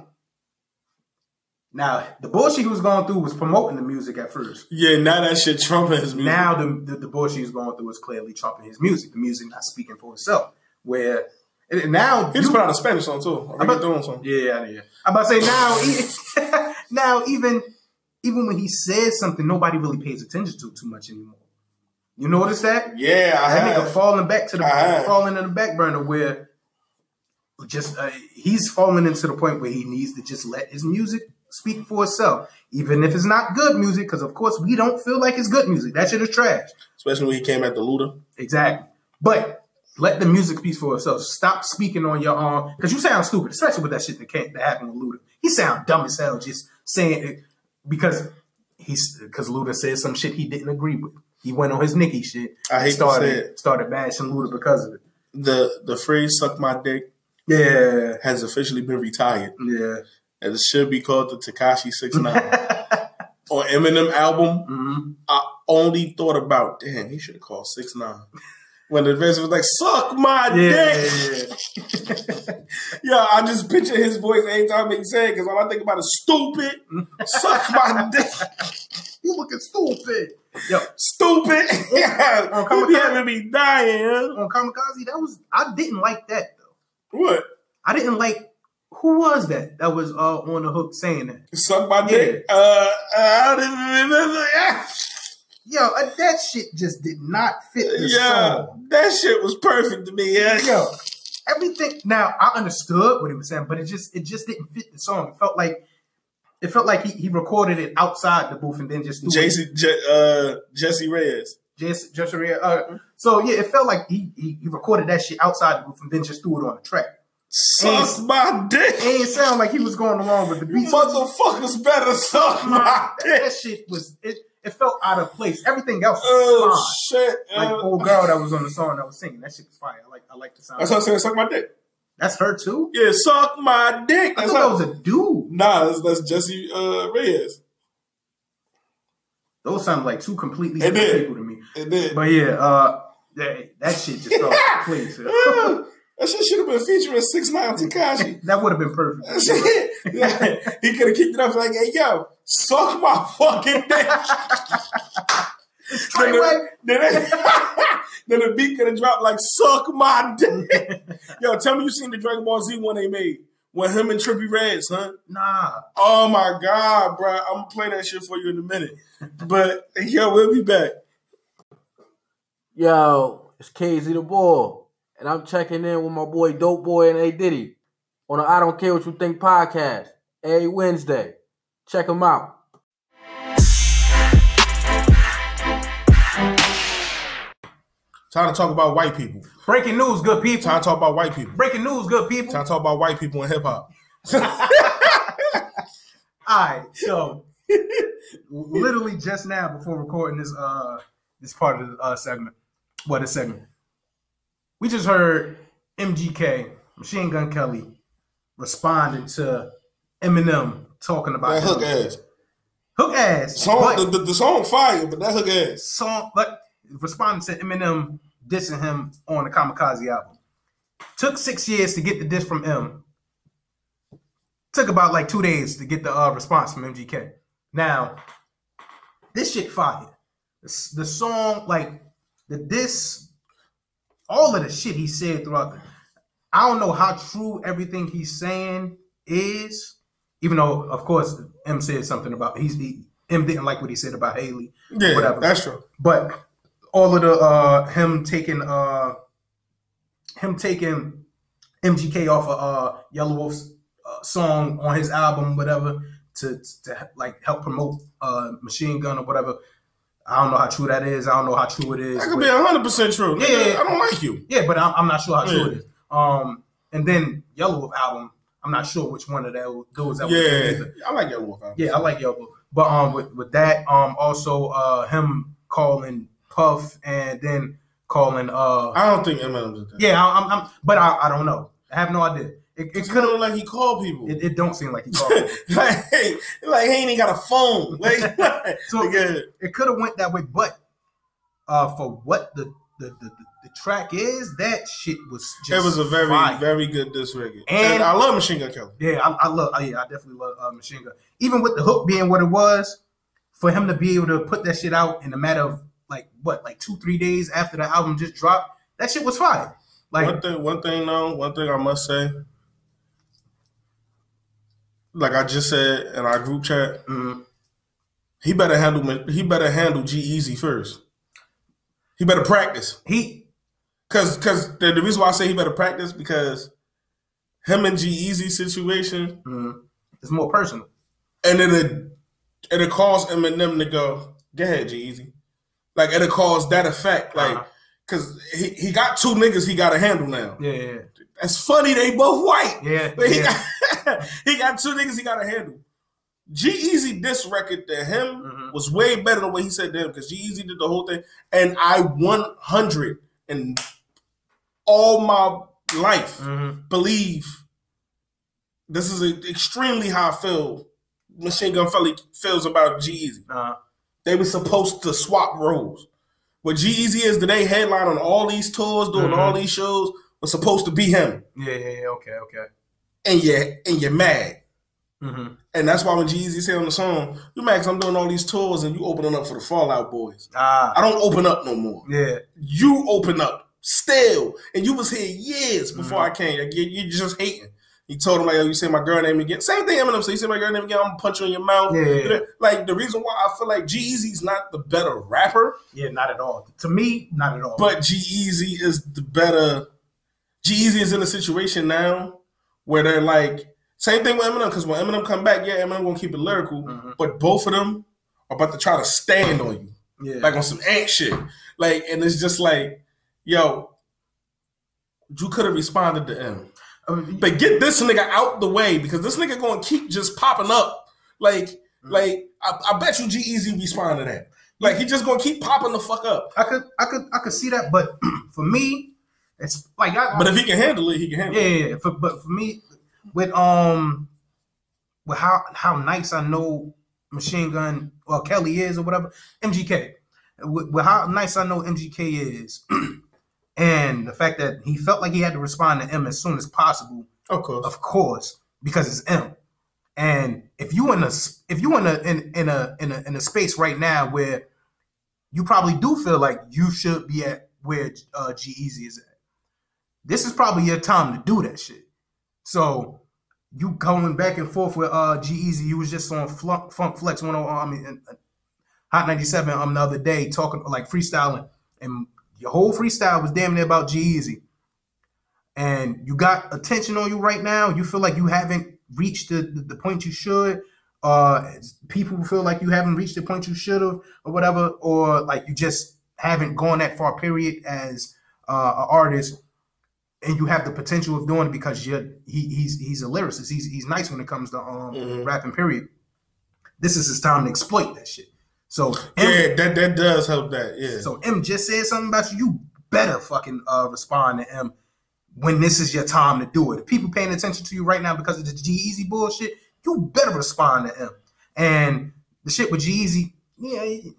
Now the bullshit he was going through was promoting the music at first. Yeah, now that shit trumping his music. Now the, the the bullshit he's going through is clearly trumping his music. The music not speaking for itself. Where and now he just you- put out a Spanish song too. I'm about- doing song. Yeah, yeah. I'm about to say now, now even even when he says something, nobody really pays attention to too much anymore. You notice that? Yeah, I That nigga have. falling back to the falling in the back burner where just uh, he's falling into the point where he needs to just let his music speak for itself, even if it's not good music. Because of course we don't feel like it's good music. That shit is trash. Especially when he came at the Luda. Exactly. But let the music speak for itself. Stop speaking on your own because you sound stupid, especially with that shit that came that happened with Luda. He sound dumb as hell just saying it because he's because Luda said some shit he didn't agree with. He went on his Nicki shit. I hate to started say it. started bashing Luda because of it. The the phrase "suck my dick" Yeah, has officially been retired, yeah. and it should be called the Tekashi Six Nine. On Eminem album, hmm I only thought about, damn, he should have called Six Nine. When the verse was like, "Suck my Yeah, dick," yeah, yeah, I just picture his voice every time he said because all I think about is stupid. Suck my dick, you looking stupid. Yo, stupid. yeah, Oh, you be having me dying. on Kamikaze, that was I didn't like that though. What? I didn't like who was that that was uh, on the hook saying that. Suck my dick. Uh, I didn't remember. Yeah. Yo, uh, that shit just did not fit the Yeah, song. that shit was perfect to me. Yeah, Yo, everything. Now I understood what he was saying, but it just it just didn't fit the song. It felt like it felt like he, he recorded it outside the booth and then just threw it. JC, J, uh, Jessie Reyez. Just just uh, so yeah, it felt like he, he he recorded that shit outside the booth and then just threw it on the track. Suck my dick. It ain't sound like he was going along with the beat. motherfuckers better suck my dick. that shit was it. It felt out of place. Everything else was Oh fine. shit. Like Uh, old girl that was on the song that was singing. That shit was fire. I like I like the sound. that's how I said suck my dick. That's her too. Yeah, suck my dick. I That's thought how. that was a dude. nah, that's, that's Jessie uh, Reyez. Those sound like two completely It different did. people to me. It did. But yeah, uh, that, that shit just felt out of place. Uh, that shit should have been featuring Six Nine Tekashi. that would have been perfect. Yeah, he could have kicked it off like, "Hey, yo, suck my fucking dick." Then, the, then, then the beat could have dropped like "suck my dick." Yo, tell me you seen the Dragon Ball Z one they made when him and Trippie Redds, huh? nah, Oh my god, bro! I'm gonna play that shit for you in a minute. But yo, we'll be back. Yo, it's KZ the Ball, and I'm checking in with my boy Dope Boy and A Diddy on the I Don't Care What You Think podcast every Wednesday. Check them out. Time to talk about white people. breaking news, good people. Time to talk about white people. Breaking news, good people. Time to talk about white people in hip hop. All right, so literally just now before recording this uh this part of the uh, segment, what a segment. We just heard MGK, Machine Gun Kelly, responding to Eminem talking about That hook ass. hook ass. Song, the, the, the song fire, but that hook ass. song, but responding to Eminem dissing him on the Kamikaze album. Took six years to get the diss from M. Took about like two days to get the uh, response from MGK. Now, this shit fire. The, the song, like the diss, all of the shit he said throughout. The, I don't know how true everything he's saying is, even though, of course, M said something about he's he, M didn't like what he said about Haley, Yeah, Whatever. that's true. but all of the uh him taking uh him taking MGK off of uh Yelawolf's uh, song on his album, whatever, to to like help promote uh Machine Gun or whatever. I don't know how true that is. I don't know how true it is. That could but- be hundred percent true. Yeah, yeah, yeah. I don't like you. yeah, but I'm, I'm not sure how true Yeah. it is. Um, and then Yelawolf album, I'm not sure which one of those those that Yeah. I like Yelawolf. album. Yeah, I like Yelawolf. But um, with, with that, um, also uh, him calling Puff and then calling uh, I don't think Eminem did that. yeah, I, I'm, I'm, but I, I don't know. I have no idea. It, it It could could have like he called people. it, it don't seem like he called. like, hey, like he ain't even got a phone. Like, So- nigga, it could have went that way, but uh, for what the the, the, the, track is, that shit was just it was a very, fire. very good diss record. And- And, I love Machine Gun Kelly. Yeah, I, I love. Yeah, I definitely love uh, Machine Gun. Even with the hook being what it was, for him to be able to put that shit out in a matter of like what, like two, three days after the album just dropped, that shit was fire. Like, one thing, one thing, though, one thing I must say, like I just said in our group chat, mm, he better handle he better handle G-Eazy first. He better practice. he, Cause, cause the, the reason why I say he better practice because him and G-Eazy situation, mm, it's more personal. and then it it'll cause Eminem to go, go ahead, G-Eazy. Like it'll cause that effect, like, Uh-huh. cause he, he got two niggas he got to handle now. Yeah, yeah, That's funny. They both white. yeah. But he yeah. got he got two niggas he got to handle. G-Eazy this record to him Mhm. was way better than what he said to him because G-Eazy did the whole thing, and I one hundred and all my life Mhm. believe this is a, extremely how I feel. Machine Gun Kelly feels about G-Eazy. Uh, They were supposed to swap roles. What G-Eazy is today, headline on all these tours, doing Mhm. all these shows, was supposed to be him. yeah, yeah, yeah. Okay, okay. And you're and you're mad. Mm-hmm. And that's why when G-Eazy said on the song, you mad 'cause I'm doing all these tours and you opening up for the Fall Out Boys. Ah, I don't open up no more. yeah, You open up still. And you was here years before Mhm. I came. Like, you, you just hating. He told him, like, yo, you say my girl name again. Same thing Eminem said. You say my girl name again, I'm gonna punch you in your mouth. Yeah, yeah, yeah. Like, the reason why I feel like G-Eazy's not the better rapper, yeah. Not at all. To me, not at all. but G-Eazy is the better. G-Eazy is in a situation now where they're like, same thing with Eminem, because when Eminem come back, yeah, Eminem gonna keep it lyrical, Mhm. but both of them are about to try to stand on you, yeah, like on some ant shit. Like, and it's just like, yo, you could have responded to him. But get this nigga out the way because this nigga gonna keep just popping up. Like, Mm-hmm. like I, I bet you G-Eazy respond to that. Like he just gonna keep popping the fuck up. I could, I could, I could see that, but for me, it's like I, But if he can handle it, he can handle yeah, it. yeah, yeah. For, but for me, with um, with how how nice I know Machine Gun or Kelly is or whatever, MGK, with, with how nice I know MGK is, and the fact that he felt like he had to respond to M as soon as possible, Of course. of course, because it's M. And if you in a if you in a in, in a in a in a space right now where you probably do feel like you should be at where uh, G-Eazy is at, this is probably your time to do that shit. So you going back and forth with uh G-Eazy, you was just on Funk, Funk Flex 10, I mean uh, Hot 97 um the other day talking like freestyling, and your whole freestyle was damn near about G-Eazy. And you got attention on you right now. You feel like you haven't reached the, the, point you should. Uh, people feel like you haven't reached the point you should have, or whatever, or like you just haven't gone that far. Period, as uh, an artist, and you have the potential of doing it because you're he, he's he's a lyricist. He's he's nice when it comes to um Mhm. rapping. Period. This is his time to exploit that shit. So M, Yeah, that that does help that. Yeah. so M just said something about you. You better fucking uh, respond to M when this is your time to do it. If people paying attention to you right now because of the G-Eazy bullshit, you better respond to M. And the shit with G-Eazy, yeah,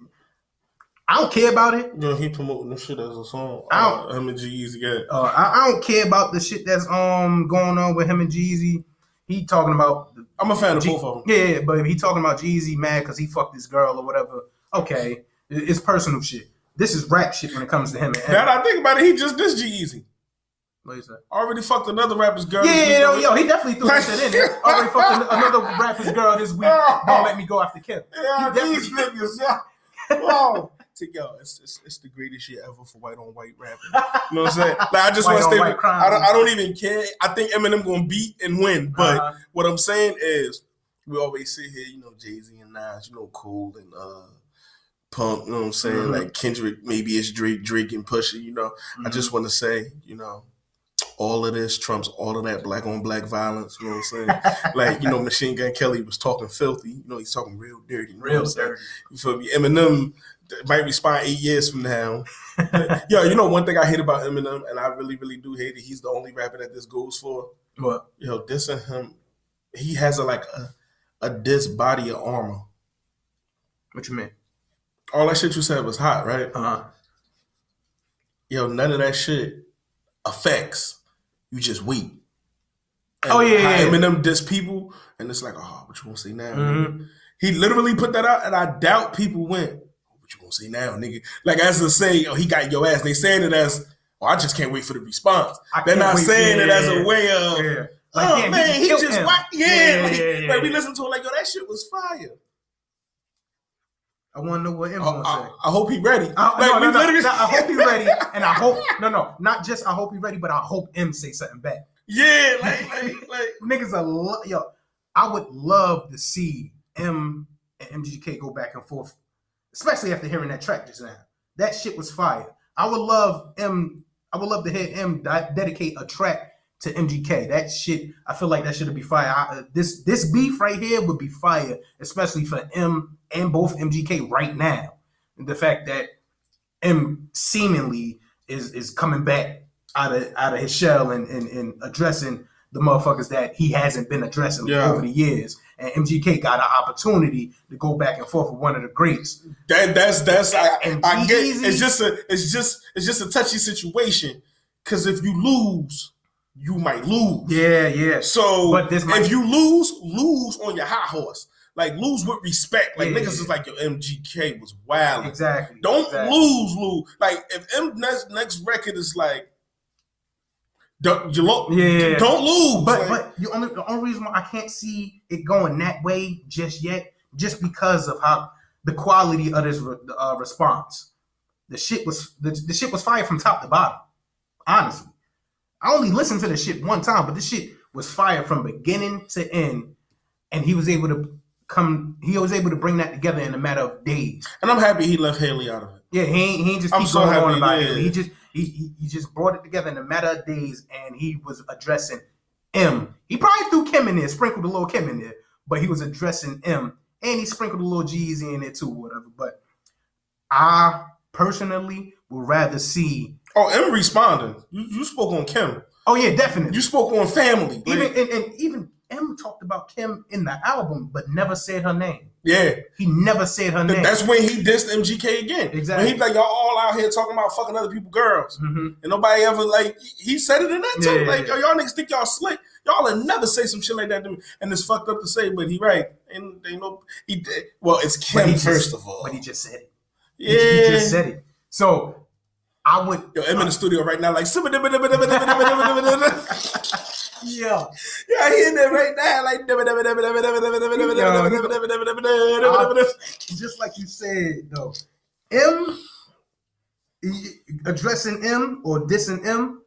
I don't care about it. know, he promoting this shit as a song. I Uh, him and G-Eazy got. Uh, I, I don't care about the shit that's um going on with him and Jeezy. He talking about I'm a fan of G- both of them. yeah, yeah, but he talking about Jeezy mad because he fucked this girl or whatever. Okay, it's personal shit. This is rap shit when it comes to him and Now that I think about it, he just this Easy. What you say? Already fucked another rapper's girl. Yeah, yeah, yo, yo, he definitely threw that shit in there. Already fucked an- another rapper's girl this week. Don't let me go after Kim. Yeah, He definitely- these niggas, yeah. Wow. To yo, it's, it's it's the greatest shit ever for white on white rapping. You know what I'm saying? Like I just want to stay. with- I don't, I don't even care. I think Eminem gonna beat and win. But Uh-huh. what I'm saying is, we always sit here, you know, Jay Z and Nas, you know, Cole and uh, Pump. You know what I'm saying? Mhm. Like Kendrick, maybe it's Drake, Drake and Pusha. You know, I just want to say, you know, all of this trumps all of that black on black violence. You know what I'm saying? like, you know, Machine Gun Kelly was talking filthy. You know, he's talking real dirty. You real dirty. You feel me? Eminem might respond eight years from now. Yo, you know one thing I hate about Eminem, and I really, really do hate it. He's the only rapper that this goes for. What? Yo, dissing him, he has a like a a diss body of armor. What you mean? All that shit you said was hot, right? Uh huh. Yo, none of that shit affects. You just weak. Oh, yeah, yeah, yeah. Eminem diss people, and it's like, oh, what you gonna say now? Mhm. He literally put that out, and I doubt people went, "What you gonna say now, nigga?" Like as to say, "Oh, he got your ass." They saying it as, "Oh, I just can't wait for the response." I They're can't wait- saying it as a way of, Yeah. "Oh damn, man, he just him. what?" Yeah, Yeah, like, yeah, yeah, like we yeah. listened to it, like yo, that shit was fire. I want to know what M I, oh, gonna I, say. I hope he ready. I, like no, no, literally, no, I hope he ready, and I hope no, no, not just I hope he ready, but I hope M say something back. yeah, like, like, like, Niggas are lo- yo. I would love to see M and MGK go back and forth, especially after hearing that track just now. That shit was fire. I would love M. I would love to hear M dedicate a track to MGK. That shit, I feel like that should be fire. I, uh, this this beef right here would be fire, especially for M and both MGK right now. The fact that M seemingly is is coming back out of out of his shell and and, and addressing the motherfuckers that he hasn't been addressing Yeah. over the years. And MGK got an opportunity to go back and forth with one of the greats. that that's that's I, And I get. It's just a it's just it's just a touchy situation because if you lose, you might lose. Yeah, yeah. So But this might- if you lose, lose on your high horse. Like lose with respect. Like Yeah. niggas is like your MGK was wild. Exactly. Don't exactly. lose, lose. Like if M next next record is like, don't you look, Yeah. don't lose. But but the only the only reason why I can't see it going that way just yet, just because of how the quality of this re- uh, response. The shit was the, the shit was fire from top to bottom. Honestly, I only listened to the shit one time, but this shit was fired from beginning to end, and he was able to come. He was able to bring that together in a matter of days. and I'm happy he left Haley out of it. Yeah, he ain't, he ain't just I'm so going happy on about it. He just he, he he just brought it together in a matter of days, and he was addressing M. He probably threw Kim in there, sprinkled a little Kim in there, but he was addressing M, and he sprinkled a little Jeezy in there too, whatever. But I personally would rather see. Oh, M responding. You, you spoke on Kim. Oh yeah, definitely. You spoke on family. Even and, and even M talked about Kim in the album, but never said her name. Yeah. He never said her name. That's when he dissed MGK again. Exactly. When he like y'all all out here talking about fucking other people girls. Mhm. And nobody ever like he said it in that too. Yeah, like yeah. y'all niggas think y'all slick. Y'all will never say some shit like that to me. And it's fucked up to say, but he right. And they know he did. Well, it's Kim he just- first of all. But he just said it. Yeah. He just said it. So I would Yo, I'm in the studio right now, like yeah, yeah. he in there right now, like just like you said though, M he- addressing M or dissing M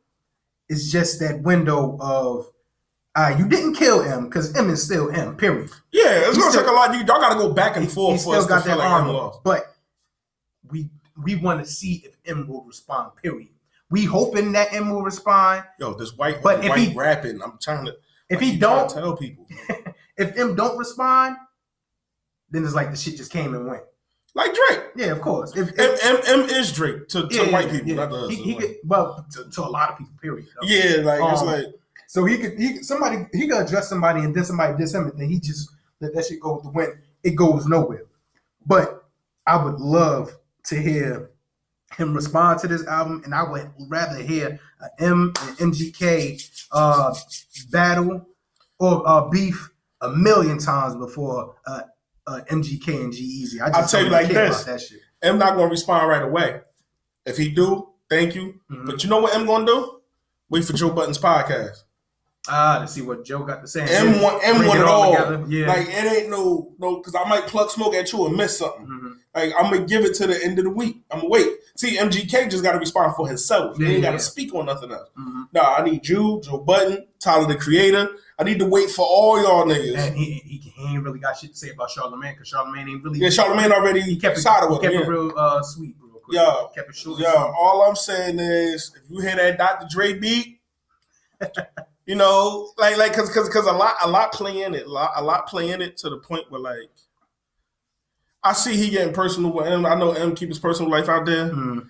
is just that window of uh, you didn't kill M because M is still M. Period. yeah. It's He gonna still- take a lot. You y'all gotta go back and He, forth he for us still got that like M armor, lost. but we we want to see if M will respond. Period. We hoping that M will respond. Yo, this white, But if white he- rapping, I'm trying to. If I he don't, tell people, if M don't respond, then it's like the shit just came and went. like Drake, Yeah, of course. If, M, if, M, M is Drake to, to yeah, white people, yeah. not to us. He, he Like- could, well, to, to a lot of people. Period. though. yeah, like it's Um, like So he could, he somebody he could address somebody and then somebody diss him, and then he just let that shit go with the wind. It goes nowhere. But I would love to hear him respond to this album, and I would rather hear a M and MGK uh, battle or uh, beef a million times before uh, uh, MGK and G-Eazy. I I'll tell you like this. about that shit. M not gonna respond right away. If he do, thank you. Mhm. But you know what M gonna do? Wait for Joe Budden's podcast. Ah, to see what Joe got to say. M one M one it it all together. Yeah. Like it ain't no no because I might plug smoke at you and miss something. Mhm. Like I'm gonna give it to the end of the week. I'm gonna wait. See, MGK just got to respond for himself. Yeah, he ain't got to speak on nothing else. Mhm. No, I need you, Joe Budden, Tyler the Creator. I need to wait for all y'all niggas. And he, he, he ain't really got shit to say about Charlamagne because Charlamagne ain't really. yeah, Charlamagne already he kept it, with kept him. it Yeah. real uh, sweet, real quick. Yeah. kept it short. Yeah, all I'm saying is if you hear that Dr. Dre beat, you know, like like cause cause cause a lot a lot play in it, a lot, a lot play in it to the point where like I see he getting personal with M. I know M keep his personal life out there. Mhm.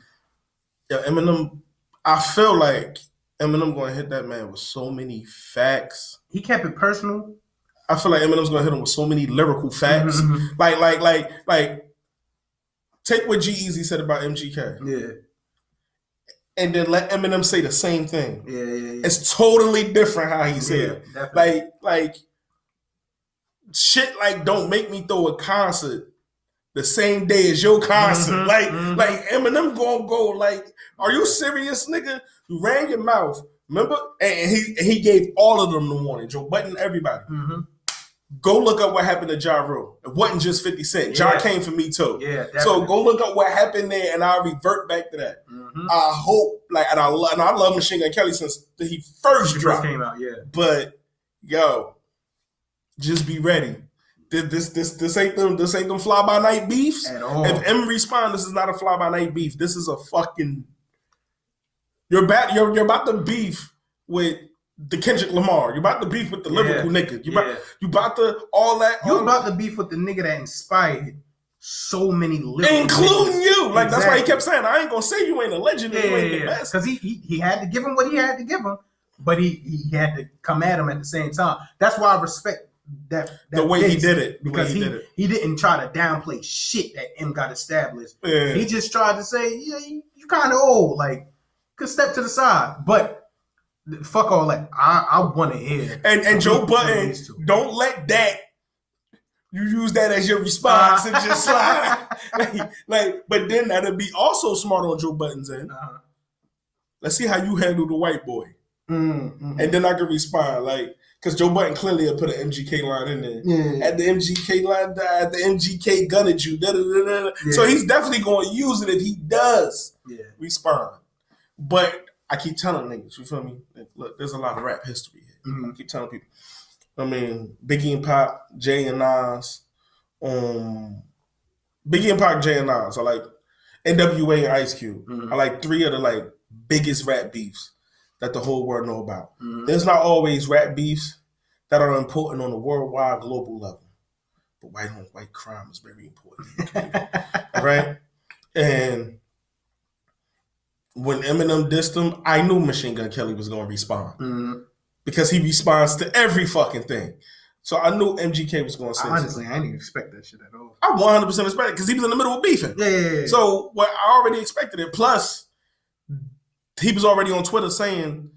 Yeah, Eminem. I feel like Eminem going to hit that man with so many facts. He kept it personal. I feel like Eminem's going to hit him with so many lyrical facts. Mhm. Like like like like take what G-Eazy said about MGK Yeah, and then let Eminem say the same thing. yeah, yeah. yeah. It's totally different how he said it. Yeah. Like, like shit like don't make me throw a concert the same day as your concert. Mhm, like, mhm. like Eminem gonna go like, are you serious, nigga? You ran your mouth. Remember? And he and he gave all of them the warning. Joe Budden, everybody. Mhm. Go look up what happened to Ja Rule. It wasn't just 50 Cent. Ja Yeah. came for me too. Yeah, definitely. So go look up what happened there and I'll revert back to that. Mhm. I hope, like, and I, lo- and I love Machine Gun Kelly since he first dropped. came out. Yeah, But yo, just be ready. This this this, this ain't them this ain't them fly by night beefs. at all. If M respond, this is not a fly by night beef. This is a fucking. You're about you're you're about to beef with the Kendrick Lamar. You're about to beef with the Yeah. Liverpool nigga. You Yeah. about you about to all that. You all- about to beef with the nigga that inspired so many little including you. Like that's why he kept saying, "I ain't gonna say you ain't a legend. Yeah, you ain't yeah, the yeah. best." Because he, he he had to give him what he had to give him, but he he had to come at him at the same time. That's why I respect that, that The way he did it, because he he did it. he didn't try to downplay shit that M got established. Yeah. He just tried to say, yeah, you, you kind of old, like could step to the side, but fuck all that. I I want to hear And and Joe Budden, don't let that you use that as your response and just slide. like, like, but then that'll be also smart on Joe Budden's end. Uh-huh. Let's see how you handle the white boy, Mm, mhm. and then I can respond. Like, because Joe Budden clearly had put an MGK line in there. yeah, At the MGK line died, the MGK gun at you. Da, da, da, da. Yeah. So he's definitely going to use it if he does yeah, respond. But I keep telling niggas, you feel me? Like, Look, there's a lot of rap history here. Mhm. I keep telling people. I mean, Biggie and Pop, Jay and Nas, um, Biggie and Pop, Jay and Nas. I like NWA and Ice Cube. Mhm. I like three of the like biggest rap beefs that the whole world know about. Mhm. There's not always rap beefs that are important on a worldwide, global level, but white on white crime is very important. All right, and when Eminem dissed him, I knew Machine Gun Kelly was going to respond Mhm. because he responds to every fucking thing. So I knew MGK was going to say. Honestly, something. I didn't expect that shit at all. I 100 percent expected because he was in the middle of beefing. Yeah, yeah, yeah. So what I already expected it. Plus, he was already on Twitter saying,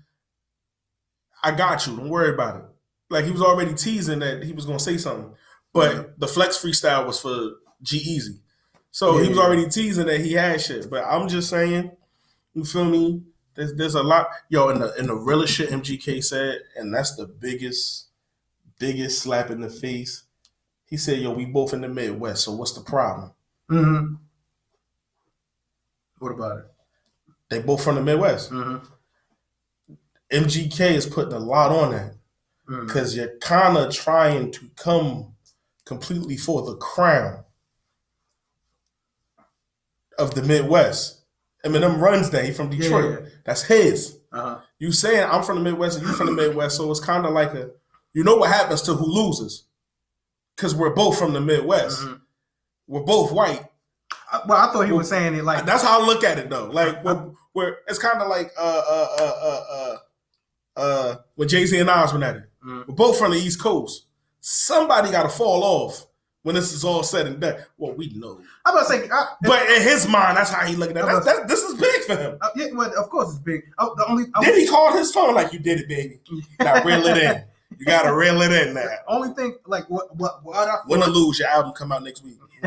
"I got you. Don't worry about it." Like he was already teasing that he was going to say something. But the flex freestyle was for G-Eazy, so he was already teasing that he had shit. But I'm just saying, you feel me? There's there's a lot, yo, and the and the realest shit MGK said, and that's the biggest biggest slap in the face. He said, "Yo, we both in the Midwest, so what's the problem?" Mm-hmm. What about it? They both from the Midwest. Mm-hmm. MGK is putting a lot on that Mm. because you're kind of trying to come completely for the crown of the Midwest. Eminem runs that. He from Detroit. Yeah. That's his. Uh-huh. You saying I'm from the Midwest and you from the Midwest, so it's kind of like a, you know what happens to who loses, because we're both from the Midwest. Mhm. We're both white. I- Well, I thought he was saying it like That's how I look at it though. Like we're, we're it's kind of like uh uh uh uh uh, uh when Jay Z and Nas went at it. Mhm. We're both from the East Coast. Somebody got to fall off when this is all said and done. Well, we know, I'm about to say, I, but in his mind, that's how he looking at. That's, that's, this is big for him. uh, yeah, well, of course it's big. Oh, the only Then he called his phone like, "You did it, baby. Now reel it in." You gotta reel it in now. Only thing, like what what what I Win or thought- lose, your album come out next week.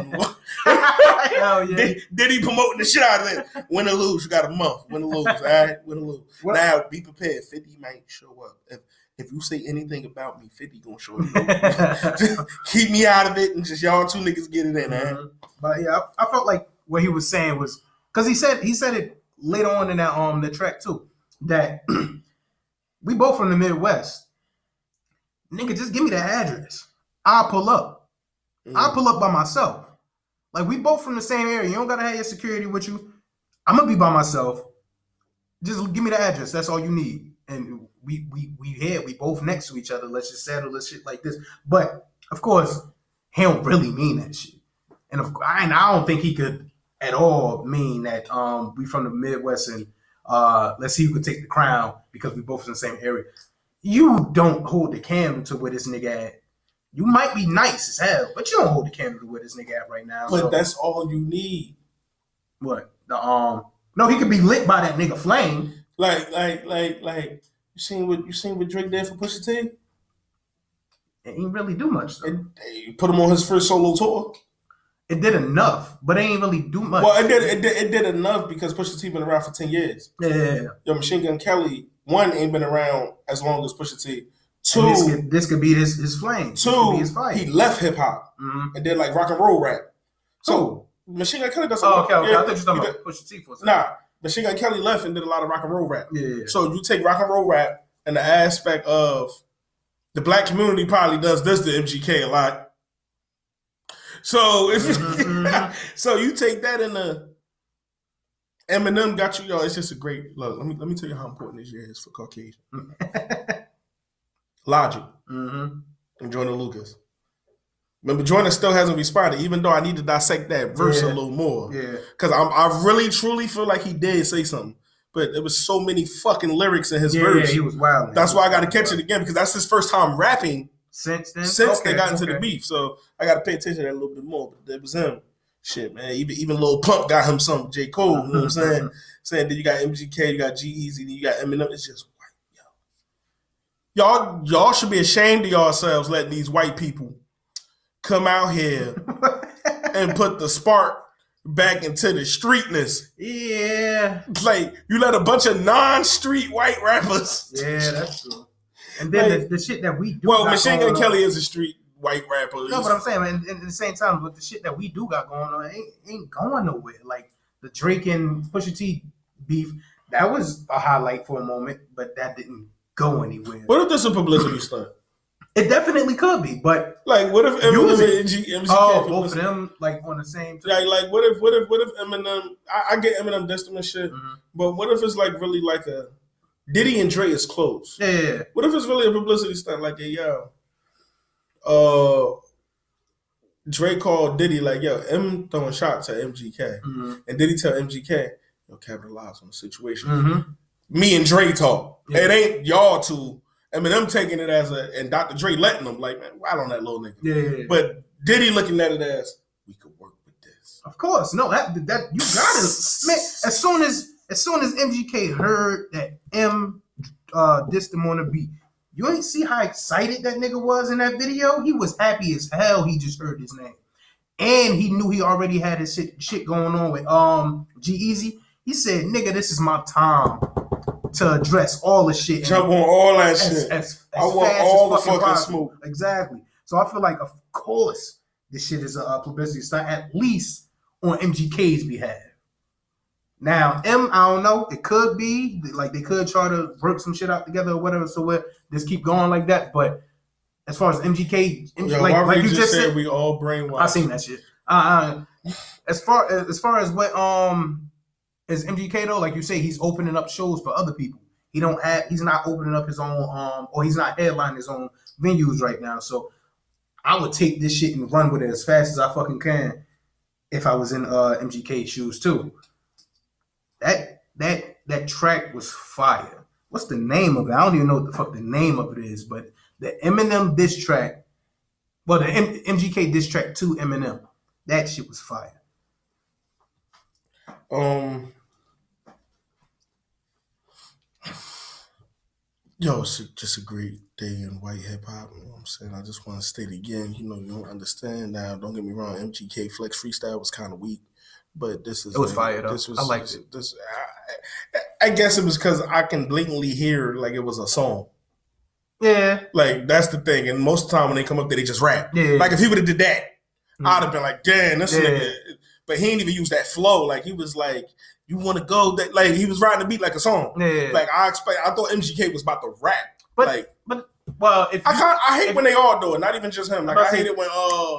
Hell yeah. Did, did he promoting the shit out of it? Win or lose, you got a month. Win or lose, all right? Win or lose. What- Now, be prepared. 50 might show up. If if you say anything about me, 50 gonna show up. Keep me out of it and just y'all two niggas get it in, man. Mhm. But yeah, I, I felt like what he was saying was because he said he said it later on in that um the track too that we both from the Midwest. Nigga, just give me the address. I'll pull up. Mm. I'll pull up by myself. Like we both from the same area. You don't gotta have your security with you. I'm gonna be by myself. Just give me the address. That's all you need. And we we we here. We both next to each other. Let's just settle this shit like this. But of course, he don't really mean that shit. And of and I don't think he could at all mean that um we from the Midwest and uh let's see who could take the crown because we both in the same area. You don't hold the candle to where this nigga at. You might be nice as hell, but you don't hold the candle to where this nigga at right now. But So, that's all you need. what the um no, he could be lit by that nigga flame. Like, like, like, like, you seen what you seen what Drake did for Pusha T? It ain't really do much though. It, it put him on his first solo tour. It did enough, but it ain't really do much. Well, it did, it did, it did enough because Pusha T been around for ten years. yeah, yeah, yeah. Yo, Machine Gun Kelly, one ain't been around as long as Pusha T. Two, this could, this could be his his flame. Two, his fight. he left hip hop Mhm. and did like rock and roll rap. So So, Machine Gun Kelly does. oh, okay, okay. yeah, I thought you were talking about Pusha T for a second. Nah, Machine Gun Kelly left and did a lot of rock and roll rap. Yeah. So you take rock and roll rap and the aspect of the black community probably does this to MGK a lot. So if Mhm, mhm. so you take that in the Eminem got you, yo. It's just a great look. Let me let me tell you how important this year is for Caucasian. Logic Mhm. and Joyner Lucas. Remember, Joyner still hasn't responded, even though I need to dissect that verse a little more. Yeah. Because I'm I really truly feel like he did say something. But there was so many fucking lyrics in his Yeah, verse. yeah, he was wild. That's why I got to catch it again because that's his first time rapping Since then, since Okay, they got into okay. the beef. So I got to pay attention to that a little bit more. But it was him. Shit, man. Even even Lil Pump got him some J Cole. You know what I'm saying? saying that you got MGK, you got G-Eazy, you got Eminem. It's just white, yo. Y'all y'all should be ashamed of yourselves letting these white people come out here and put the spark back into the streetness. yeah, Like you let a bunch of non-street white rappers. yeah, that's true. And then Like- the, the shit that we do. Well, Machine Gun Kelly is a street white rapper. No, but I'm saying, man, and at the same time, with the shit that we do got going on, ain't, ain't going nowhere. Like the Drake and Pusha T beef, that was a highlight for a moment, but that didn't go anywhere. what if this is a publicity stunt? It definitely could be, but Like, what if Eminem and MGK? oh, both of them like on the same. Like, like, what if, what if, what if Eminem? I, I get Eminem him and shit, Mhm. but what if it's like really like a Diddy and Dre is close? Yeah, yeah, yeah. What if it's really a publicity stunt? Like, hey, yo, uh, Dre called Diddy like, yo, M throwing shots at MGK, Mhm. and Diddy tell MGK, yo, capitalize on the situation. Mhm. Me and Dre talk. Yeah. It ain't y'all two. I mean, them taking it as a, and Dr. Dre letting them like, man, right on that little nigga. Yeah, yeah, yeah. But Diddy looking at it as, we could work with this. Of course, no, that that you got it, man. As soon as as soon as MGK heard that M uh dissed him on the beat, you ain't see how excited that nigga was in that video. He was happy as hell. He just heard his name, and he knew he already had his shit, shit going on with um G-Eazy. He said, "Nigga, this is my time to address all the shit." Jump on all that as, shit. as, I as want fast all as the fucking possible. smoke. Exactly. So I feel like, of course, this shit is a, uh publicity stunt, at least on MGK's behalf. Now, M, I don't know. It could be like they could try to work some shit out together or whatever. So we just keep going like that. But as far as MGK, MG, Yo, like, like you just said said, we all brainwashed. I seen that shit. Uh, uh, as far as far as what um as MGK though, like you say, he's opening up shows for other people. He don't have he's not opening up his own um or he's not headlining his own venues right now. So I would take this shit and run with it as fast as I fucking can if I was in uh MGK shoes too. That that that track was fire. What's the name of it? I don't even know what the fuck the name of it is, but the Eminem diss track, well, the M- MGK diss track to Eminem, that shit was fire. Um, Yo, it's just a great day in white hip hop. You know what I'm saying? I just want to state again, you know, you don't understand now. Don't get me wrong, MGK Flex Freestyle was kind of weak, but this is It was fire, though. This was I liked it. This, I, I guess it was because I can blatantly hear like it was a song. Yeah, Like that's the thing. And most of the time when they come up there, they just rap. yeah. Like if he would have did that, Mm. I'd have been like, damn, this Yeah. nigga. But he didn't even use that flow. Like he was like, you want to go that like he was riding the beat like a song. yeah. Like I expect, I thought MGK was about to rap. But- like but well, if I can't, I hate when they all do it. Not even just him. Like I hate it when uh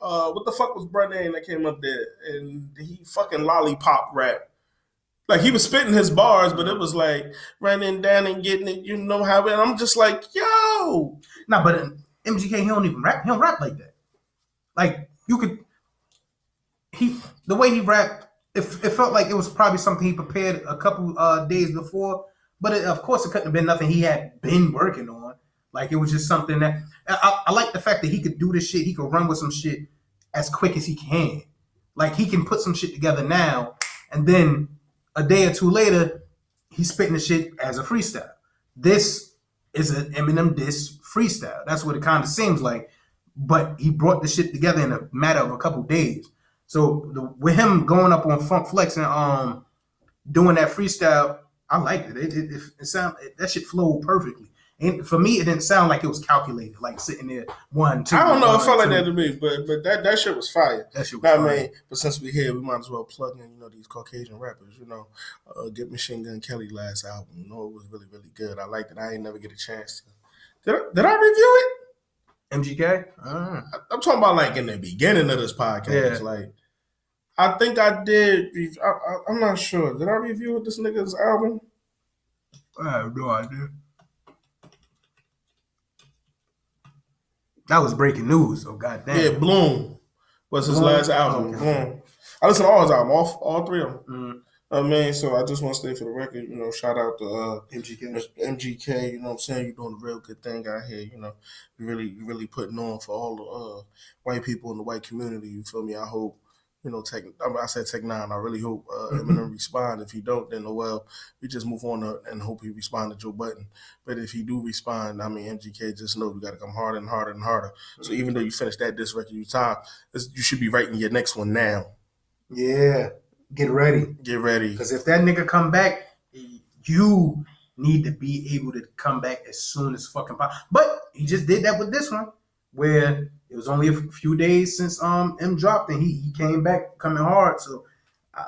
uh what the fuck was bro name that came up there and he fucking lollipop rap. Like he was spitting his bars, but it was like running down and getting it. You know how? And I'm just like, yo, Nah, but MGK he don't even rap. He don't rap like that. Like you could, he the way he rapped, it, it felt like it was probably something he prepared a couple uh, days before. But it, of course, it couldn't have been nothing he had been working on. Like it was just something that I, I, like the fact that he could do this shit. He could run with some shit as quick as he can. Like he can put some shit together now, and then a day or two later, he's spitting the shit as a freestyle. This is an Eminem diss freestyle. That's what it kind of seems like. But he brought the shit together in a matter of a couple days. So the, with him going up on Funk Flex and um doing that freestyle, I liked it. It, it, it, it sound it, that shit flowed perfectly. And for me, it didn't sound like it was calculated, like sitting there one, two. I don't know. It felt like that to me, but but that that shit was fire. That shit was Nah, I mean, but since we're here, we might as well plug in, you know, these Caucasian rappers. You know, uh, get Machine Gun Kelly last album. You know, it was really, really good. I liked it. I ain't never get a chance to. Did I, did I review it? MGK. Uh, I- I'm talking about like in the beginning of this podcast. Yeah. Like, I think I did. I, I, I'm not sure. Did I review this nigga's album? I have no idea. That was breaking news. Oh goddamn. Yeah, Bloom was his Bloom? last album. Okay. Bloom. I listened to all his album, all, all three of them. Mm, I mean, so I just want to stay for the record. You know, shout out to uh, MGK. MGK, you know what I'm saying? You're doing a real good thing out here, you know. You really you really putting on for all the uh, white people in the white community, you feel me? I hope, you know, Tech I, mean, I said Tech Nine, I really hope uh, Eminem respond. If he don't, then oh well, we just move on to, and hope he respond to Joe Budden. But if he do respond, I mean MGK just know we gotta come harder and harder and harder. So even though you finish that diss record you top, you should be writing your next one now. Yeah. Get ready. Get ready. Because if that nigga come back, you need to be able to come back as soon as fucking possible. But he just did that with this one, where it was only a few days since um M dropped and he, he came back coming hard. So I,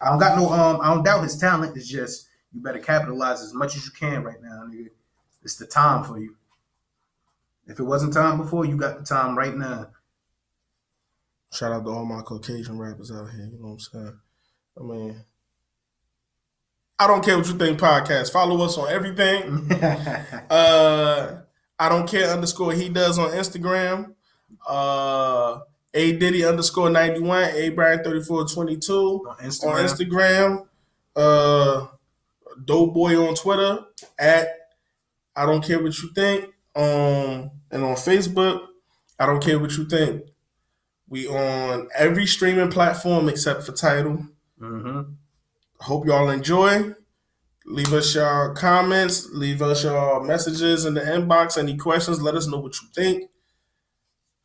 I don't got no um I don't doubt his talent. It's just you better capitalize as much as you can right now, nigga. It's the time for you. If it wasn't time before, you got the time right now. Shout out to all my Caucasian rappers out here. You know what I'm saying? I mean, I don't care what you think. Podcast. Follow us on everything. Uh, I don't care underscore he does on Instagram. Uh, a Diddy underscore ninety one. A Brian thirty four twenty two on on Instagram. Instagram. Uh, Dope Boy on Twitter at I don't care what you think. Um, and on Facebook, I don't care what you think. We on every streaming platform except for Tidal. Mhm. Hope y'all enjoy. Leave us your comments. Leave us your messages in the inbox. Any questions? Let us know what you think.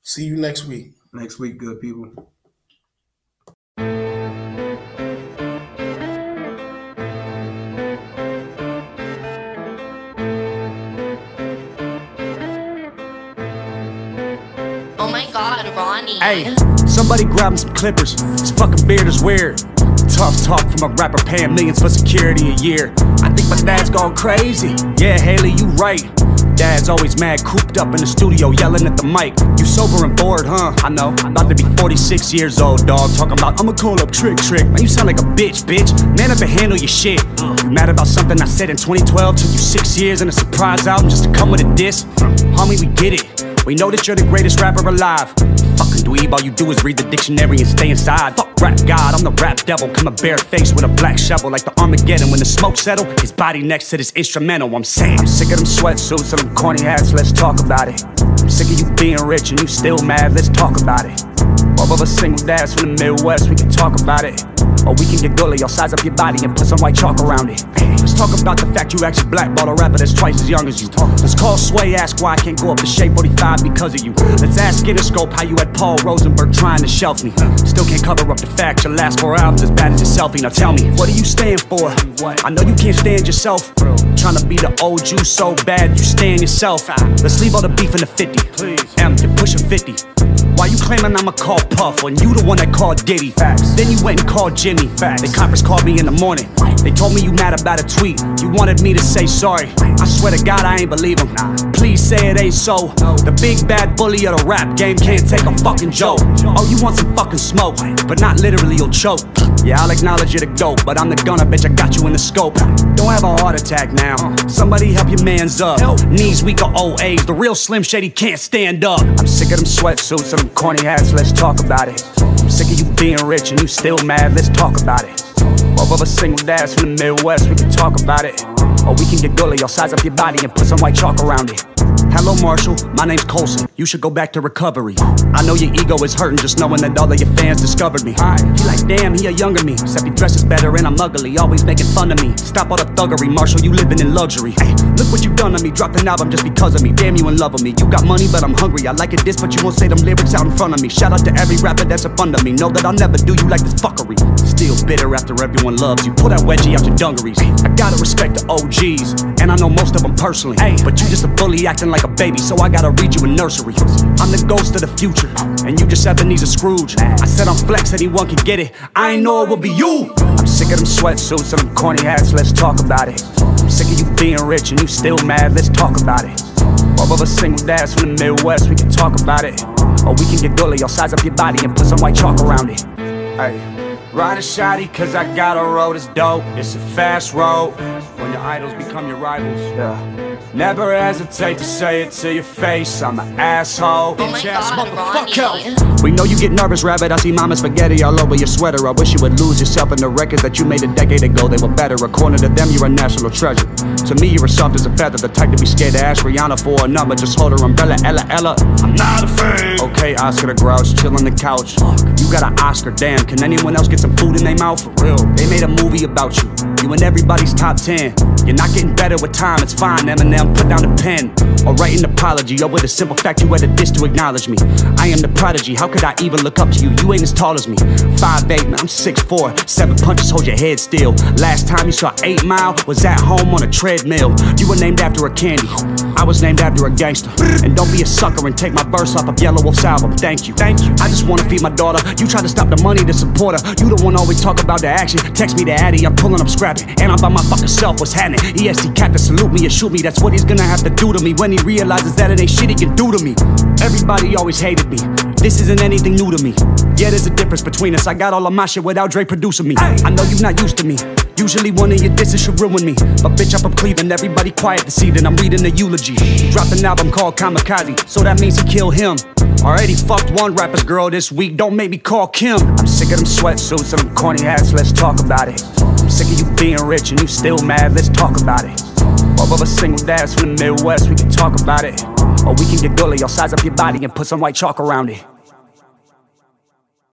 See you next week. Next week, good people. Oh my god, Ronnie. Hey, somebody grab him some clippers. His fucking beard is weird. Tough talk from a rapper paying millions for security a year. I think my dad's gone crazy. Yeah, Haley, you right. Dad's always mad, cooped up in the studio, yelling at the mic. You sober and bored, huh? I know. I'm about to be 46 years old, dog. Talking about I'ma call up Trick Trick. Man, you sound like a bitch, bitch. Man up and handle your shit. You mad about something I said in 2012? Took you six years and a surprise album just to come with a diss? Homie, we get it. We know that you're the greatest rapper alive. Dweeb, all you do is read the dictionary and stay inside. Fuck rap god, I'm the rap devil. Come a bare face with a black shovel like the Armageddon. When the smoke settle, his body next to this instrumental. I'm saying, I'm sick of them sweatsuits and them corny hats. Let's talk about it. I'm sick of you being rich and you still mad. Let's talk about it. Both of single dads from the Midwest, we can talk about it. Or we can get gully, I'll size up your body and put some white chalk around it. Let's talk about the fact you actually blackballed a rapper that's twice as young as you. Let's call Sway, ask why I can't go up to Shade 45 because of you. Let's ask Interscope how you had Paul Rosenberg trying to shelf me. Still can't cover up the fact your last four albums as bad as your selfie. Now tell me, what do you stand for? I know you can't stand yourself. Trying to be the old you so bad you stand yourself. Let's leave all the beef in the 50. M, you're pushing 50. Why you claiming I'ma call Puff when you the one that called Diddy? Facts. Then you went and called Jimmy. Facts. The conference called me in the morning. They told me you mad about a tweet. You wanted me to say sorry. I swear to God I ain't believe them. Please say it ain't so. The big bad bully of the rap game can't take a fucking joke. Oh, you want some fucking smoke, but not literally you'll choke. Yeah, I'll acknowledge you're the goat, but I'm the gunner, bitch. I got you in the scope. Don't have a heart attack now. Somebody help your man's up. Knees weak or old age. The real Slim Shady can't stand up. I'm sick of them sweatsuits and them corny hats. Let's talk about it. I'm sick of you being rich and you still mad. Let's talk about it. Of us single dads from the Midwest. We can talk about it. Or we can get gully. I'll size up your body and put some white chalk around it. Hello, Marshall. My name's Colson. You should go back to recovery. I know your ego is hurting just knowing that all of your fans discovered me. He like, damn, he a younger me. Except he dresses better and I'm ugly. Always making fun of me. Stop all the thuggery, Marshall. You living in luxury. Hey, look what you done to me. Dropped an album just because of me. Damn, you in love with me. You got money, but I'm hungry. I like it this, but you won't say them lyrics out in front of me. Shout out to every rapper that's up under me. Know that I'll never do you like this fuckery. Still bitter after everyone loves you. Pull that wedgie out your dungarees. I gotta respect the OGs, and I know most of them personally. Hey, But you just a bully acting like a baby, so I gotta read you a nursery. I'm the ghost of the future, and you just Ebenezer Scrooge. I said I'm flex, anyone can get it. I ain't know it would be you. I'm sick of them sweatsuits and them corny hats, let's talk about it. I'm sick of you being rich and you still mad, let's talk about it. Both of us single dads from the Midwest, we can talk about it. Or we can get gully, I'll size up your body and put some white chalk around it. Ride a shotty cause I got a road that's dope. It's a fast road when your idols become your rivals. Yeah. Never hesitate to say it to your face. I'm an asshole. Oh my ass motherfucker. We know you get nervous, rabbit. I see mama spaghetti all over your sweater. I wish you would lose yourself in the records that you made a decade ago. They were better. According to them, you're a national treasure. To me, you're as soft as a feather. The type to be scared to ask Rihanna for a number. Just hold her umbrella, Ella, Ella. I'm not a fan. Okay, Oscar the Grouch, chill on the couch. You got an Oscar, damn. Can anyone else get some food in their mouth? For real. They made a movie about you. You in everybody's top 10. You're not getting better with time, it's fine. Eminem, put down the pen. Or write an apology, or with a simple fact, you had a diss to acknowledge me. I am the prodigy, how could I even look up to you? You ain't as tall as me. 5'8, man, I'm 6'4. Seven punches hold your head still. Last time you saw 8 Mile was at home on a treadmill. You were named after a candy. I was named after a gangster. And don't be a sucker and take my verse off of Yelawolf's album. Thank you. Thank you. I just wanna feed my daughter. You try to stop the money to support her. You the one always talk about the action. Text me the Addy, I'm pulling up scrapping. And I'm by my fucking self. What's happening? EST captain to salute me or shoot me. That's what he's gonna have to do to me when he realizes that it ain't shit he can do to me. Everybody always hated me. This isn't anything new to me. Yeah, there's a difference between us. I got all of my shit without Dre producing me. I know you're not used to me. Usually one of your disses should ruin me. But bitch, I'm from Cleveland. Everybody quiet this evening. I'm reading the eulogy. He dropped an album called Kamikaze, so that means he killed him. Already fucked one rapper's girl this week. Don't make me call Kim. I'm sick of them sweatsuits and them corny hats. Let's talk about it. I'm sick of you being rich and you still mad. Let's talk about it. Both of us single dads from the Midwest. We can talk about it. Or we can get gully. I'll size up your body and put some white chalk around it.